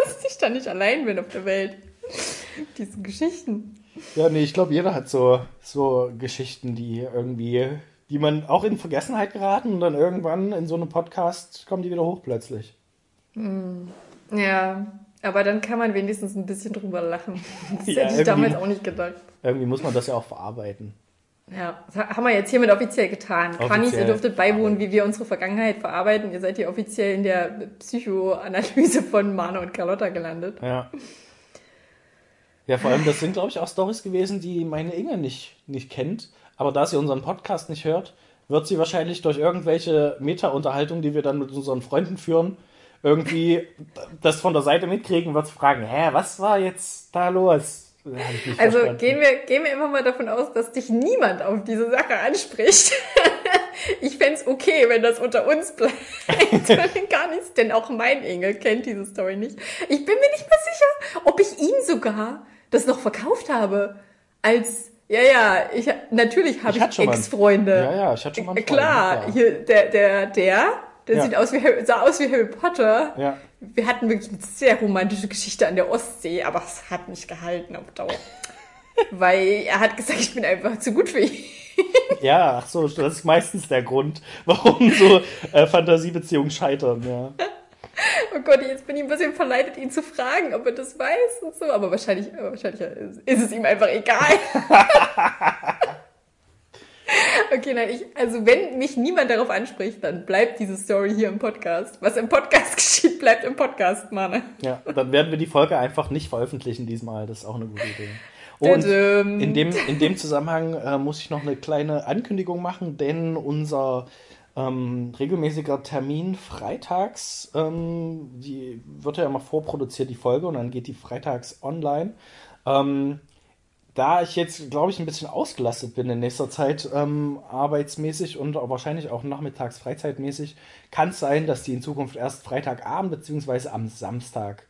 dass ich da nicht allein bin auf der Welt. Diese Geschichten. Ja, nee, ich glaube, jeder hat so, so Geschichten, die irgendwie, die man auch in Vergessenheit geraten und dann irgendwann in so einem Podcast kommen die wieder hoch plötzlich. Ja, aber dann kann man wenigstens ein bisschen drüber lachen. Das Ja, hätte ich damals auch nicht gedacht. Irgendwie muss man das ja auch verarbeiten. Ja, das haben wir jetzt hiermit offiziell getan. Quanis, ihr dürftet beiwohnen, wie wir unsere Vergangenheit verarbeiten. Ihr seid hier offiziell in der Psychoanalyse von Mana und Carlotta gelandet. Ja. Ja, vor allem, das sind, glaube ich, auch Stories gewesen, die meine Inge nicht, nicht kennt. Aber da sie unseren Podcast nicht hört, wird sie wahrscheinlich durch irgendwelche Meta-Unterhaltungen, die wir dann mit unseren Freunden führen, irgendwie das von der Seite mitkriegen wird fragen, hä, was war jetzt da los? Also verstanden. gehen wir, gehen wir einfach mal davon aus, dass dich niemand auf diese Sache anspricht. Ich fänd's okay, wenn das unter uns bleibt gar nichts, denn auch mein Engel kennt diese Story nicht. Ich bin mir nicht mehr sicher, ob ich ihm sogar das noch verkauft habe. Als, ja, ja, ich, natürlich habe Ich ich, Ex-Freunde. Ja, ja, ich hatte schon mal einen Äh, Klar, Freund, ja. hier, der, der, der, der Ja. sieht aus wie, sah aus wie Harry Potter. Ja. Wir hatten wirklich eine sehr romantische Geschichte an der Ostsee, aber es hat nicht gehalten auf Dauer. Weil er hat gesagt, ich bin einfach zu gut für ihn. Ja, ach so, das ist meistens der Grund, warum so äh, Fantasiebeziehungen scheitern, ja. Oh Gott, jetzt bin ich ein bisschen verleitet, ihn zu fragen, ob er das weiß und so. Aber wahrscheinlich, aber wahrscheinlich ist es ihm einfach egal. Okay, nein, ich, also wenn mich niemand darauf anspricht, dann bleibt diese Story hier im Podcast. Was im Podcast geschieht, bleibt im Podcast, Mann. Ja, dann werden wir die Folge einfach nicht veröffentlichen diesmal. Das ist auch eine gute Idee. Und in dem, in dem Zusammenhang äh, muss ich noch eine kleine Ankündigung machen, denn unser ähm, regelmäßiger Termin freitags, ähm, die wird ja immer vorproduziert, die Folge, und dann geht die freitags online. Ähm, da ich jetzt, glaube ich, ein bisschen ausgelastet bin in nächster Zeit, ähm, arbeitsmäßig und auch wahrscheinlich auch nachmittags freizeitmäßig, kann es sein, dass die in Zukunft erst Freitagabend beziehungsweise am Samstag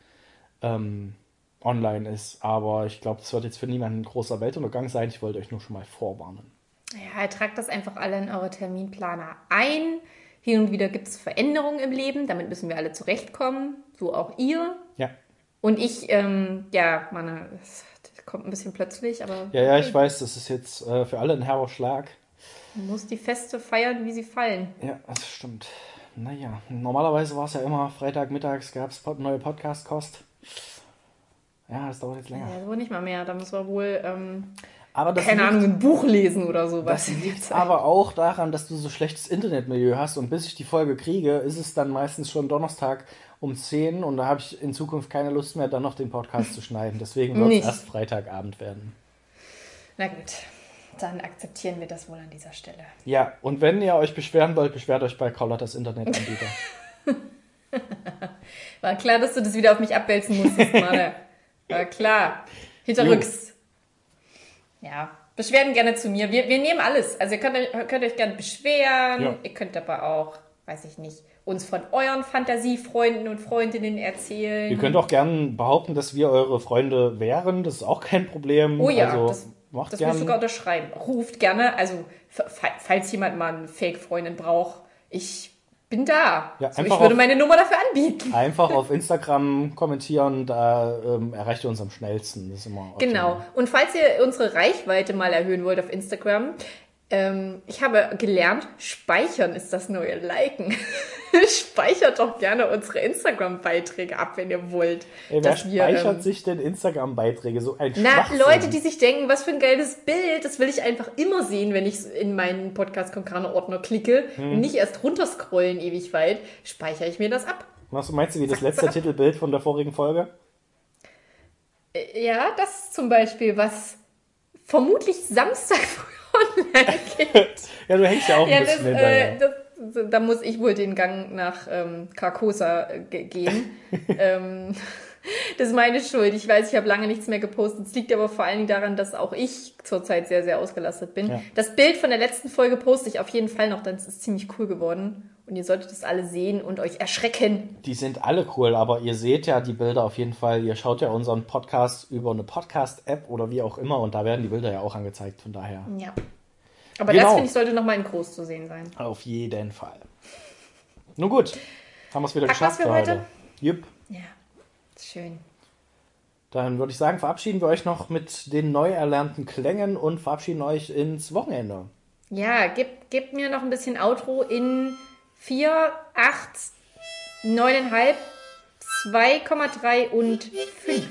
ähm, online ist. Aber ich glaube, das wird jetzt für niemanden ein großer Weltuntergang sein. Ich wollte euch nur schon mal vorwarnen. Ja, tragt das einfach alle in eure Terminplaner ein. Hin und wieder gibt es Veränderungen im Leben, damit müssen wir alle zurechtkommen, so auch ihr. Ja. Und ich, ähm, ja, meine, kommt ein bisschen plötzlich, aber. Ja, ja, ich weiß, das ist jetzt äh, für alle ein herber Schlag. Man muss die Feste feiern, wie sie fallen. Ja, das stimmt. Naja, normalerweise war es ja immer Freitagmittags gab es neue Podcast-Kost. Ja, das dauert jetzt länger. Ja, so nicht mal mehr. Da müssen wir wohl, ähm, Aber das keine liegt- Ahnung, ein Buch lesen oder sowas. Das liegt aber auch daran, dass du so schlechtes Internetmilieu hast und bis ich die Folge kriege, ist es dann meistens schon Donnerstag um 10 und da habe ich in Zukunft keine Lust mehr, dann noch den Podcast zu schneiden. Deswegen wird es erst Freitagabend werden. Na gut, dann akzeptieren wir das wohl an dieser Stelle. Ja, und wenn ihr euch beschweren wollt, beschwert euch bei Carlottas Internetanbieter. War klar, dass du das wieder auf mich abwälzen musstest, Mann. War klar. Hinterrücks. Ja, Beschwerden gerne zu mir. Wir, wir nehmen alles. Also ihr könnt, euch- könnt euch gerne beschweren. Ja. Ihr könnt aber auch, weiß ich nicht, uns von euren Fantasiefreunden und Freundinnen erzählen. ihr könnt auch gern behaupten, dass wir eure Freunde wären. Das ist auch kein Problem. Oh ja, also, das, macht das ich gern. sogar unterschreiben. Ruft gerne, also fa- fa- falls jemand mal eine Fake-Freundin braucht, ich bin da. Ja, so, ich einfach würde auf- meine Nummer dafür anbieten. Einfach auf Instagram kommentieren, da ähm, erreicht ihr uns am schnellsten. Das ist immer optimal. Genau. Und falls ihr unsere Reichweite mal erhöhen wollt auf Instagram, ähm, ich habe gelernt, speichern ist das neue Liken. Speichert doch gerne unsere Instagram-Beiträge ab, wenn ihr wollt. Ey, wer dass wir, speichert ähm, sich denn Instagram-Beiträge? So ein Na. Leute, die sich denken, was für ein geiles Bild, das will ich einfach immer sehen, wenn ich in meinen Podcast Konkane Ordner klicke Hm. und nicht erst runterscrollen ewig weit, speichere ich mir das ab. Was meinst du, wie das letzte Titelbild von der vorigen Folge? Äh, Ja, das zum Beispiel, was vermutlich Samstag früh. Ja, du hängst ja auch ein Ja, bisschen das, hinterher. äh, das, da muss ich wohl den Gang nach ähm, Carcosa äh, ge- gehen. ähm, das ist meine Schuld. Ich weiß, ich habe lange nichts mehr gepostet. Es liegt aber vor allen Dingen daran, dass auch ich zurzeit sehr, sehr ausgelastet bin. Ja. Das Bild von der letzten Folge poste ich auf jeden Fall noch, das ist ziemlich cool geworden. Und ihr solltet es alle sehen und euch erschrecken. Die sind alle cool, aber ihr seht ja die Bilder auf jeden Fall. Ihr schaut ja unseren Podcast über eine Podcast-App oder wie auch immer und da werden die Bilder ja auch angezeigt. Von daher Ja. Aber Genau. das, finde ich, sollte noch mal in groß zu sehen sein. auf jeden Fall. Nun gut, haben wir es wieder Packen geschafft für heute? Jupp. Ja, schön. Dann würde ich sagen, verabschieden wir euch noch mit den neu erlernten Klängen und verabschieden euch ins Wochenende. Ja, gib, gib mir noch ein bisschen Outro in 4, 8, 9,5, 2,3 und 5.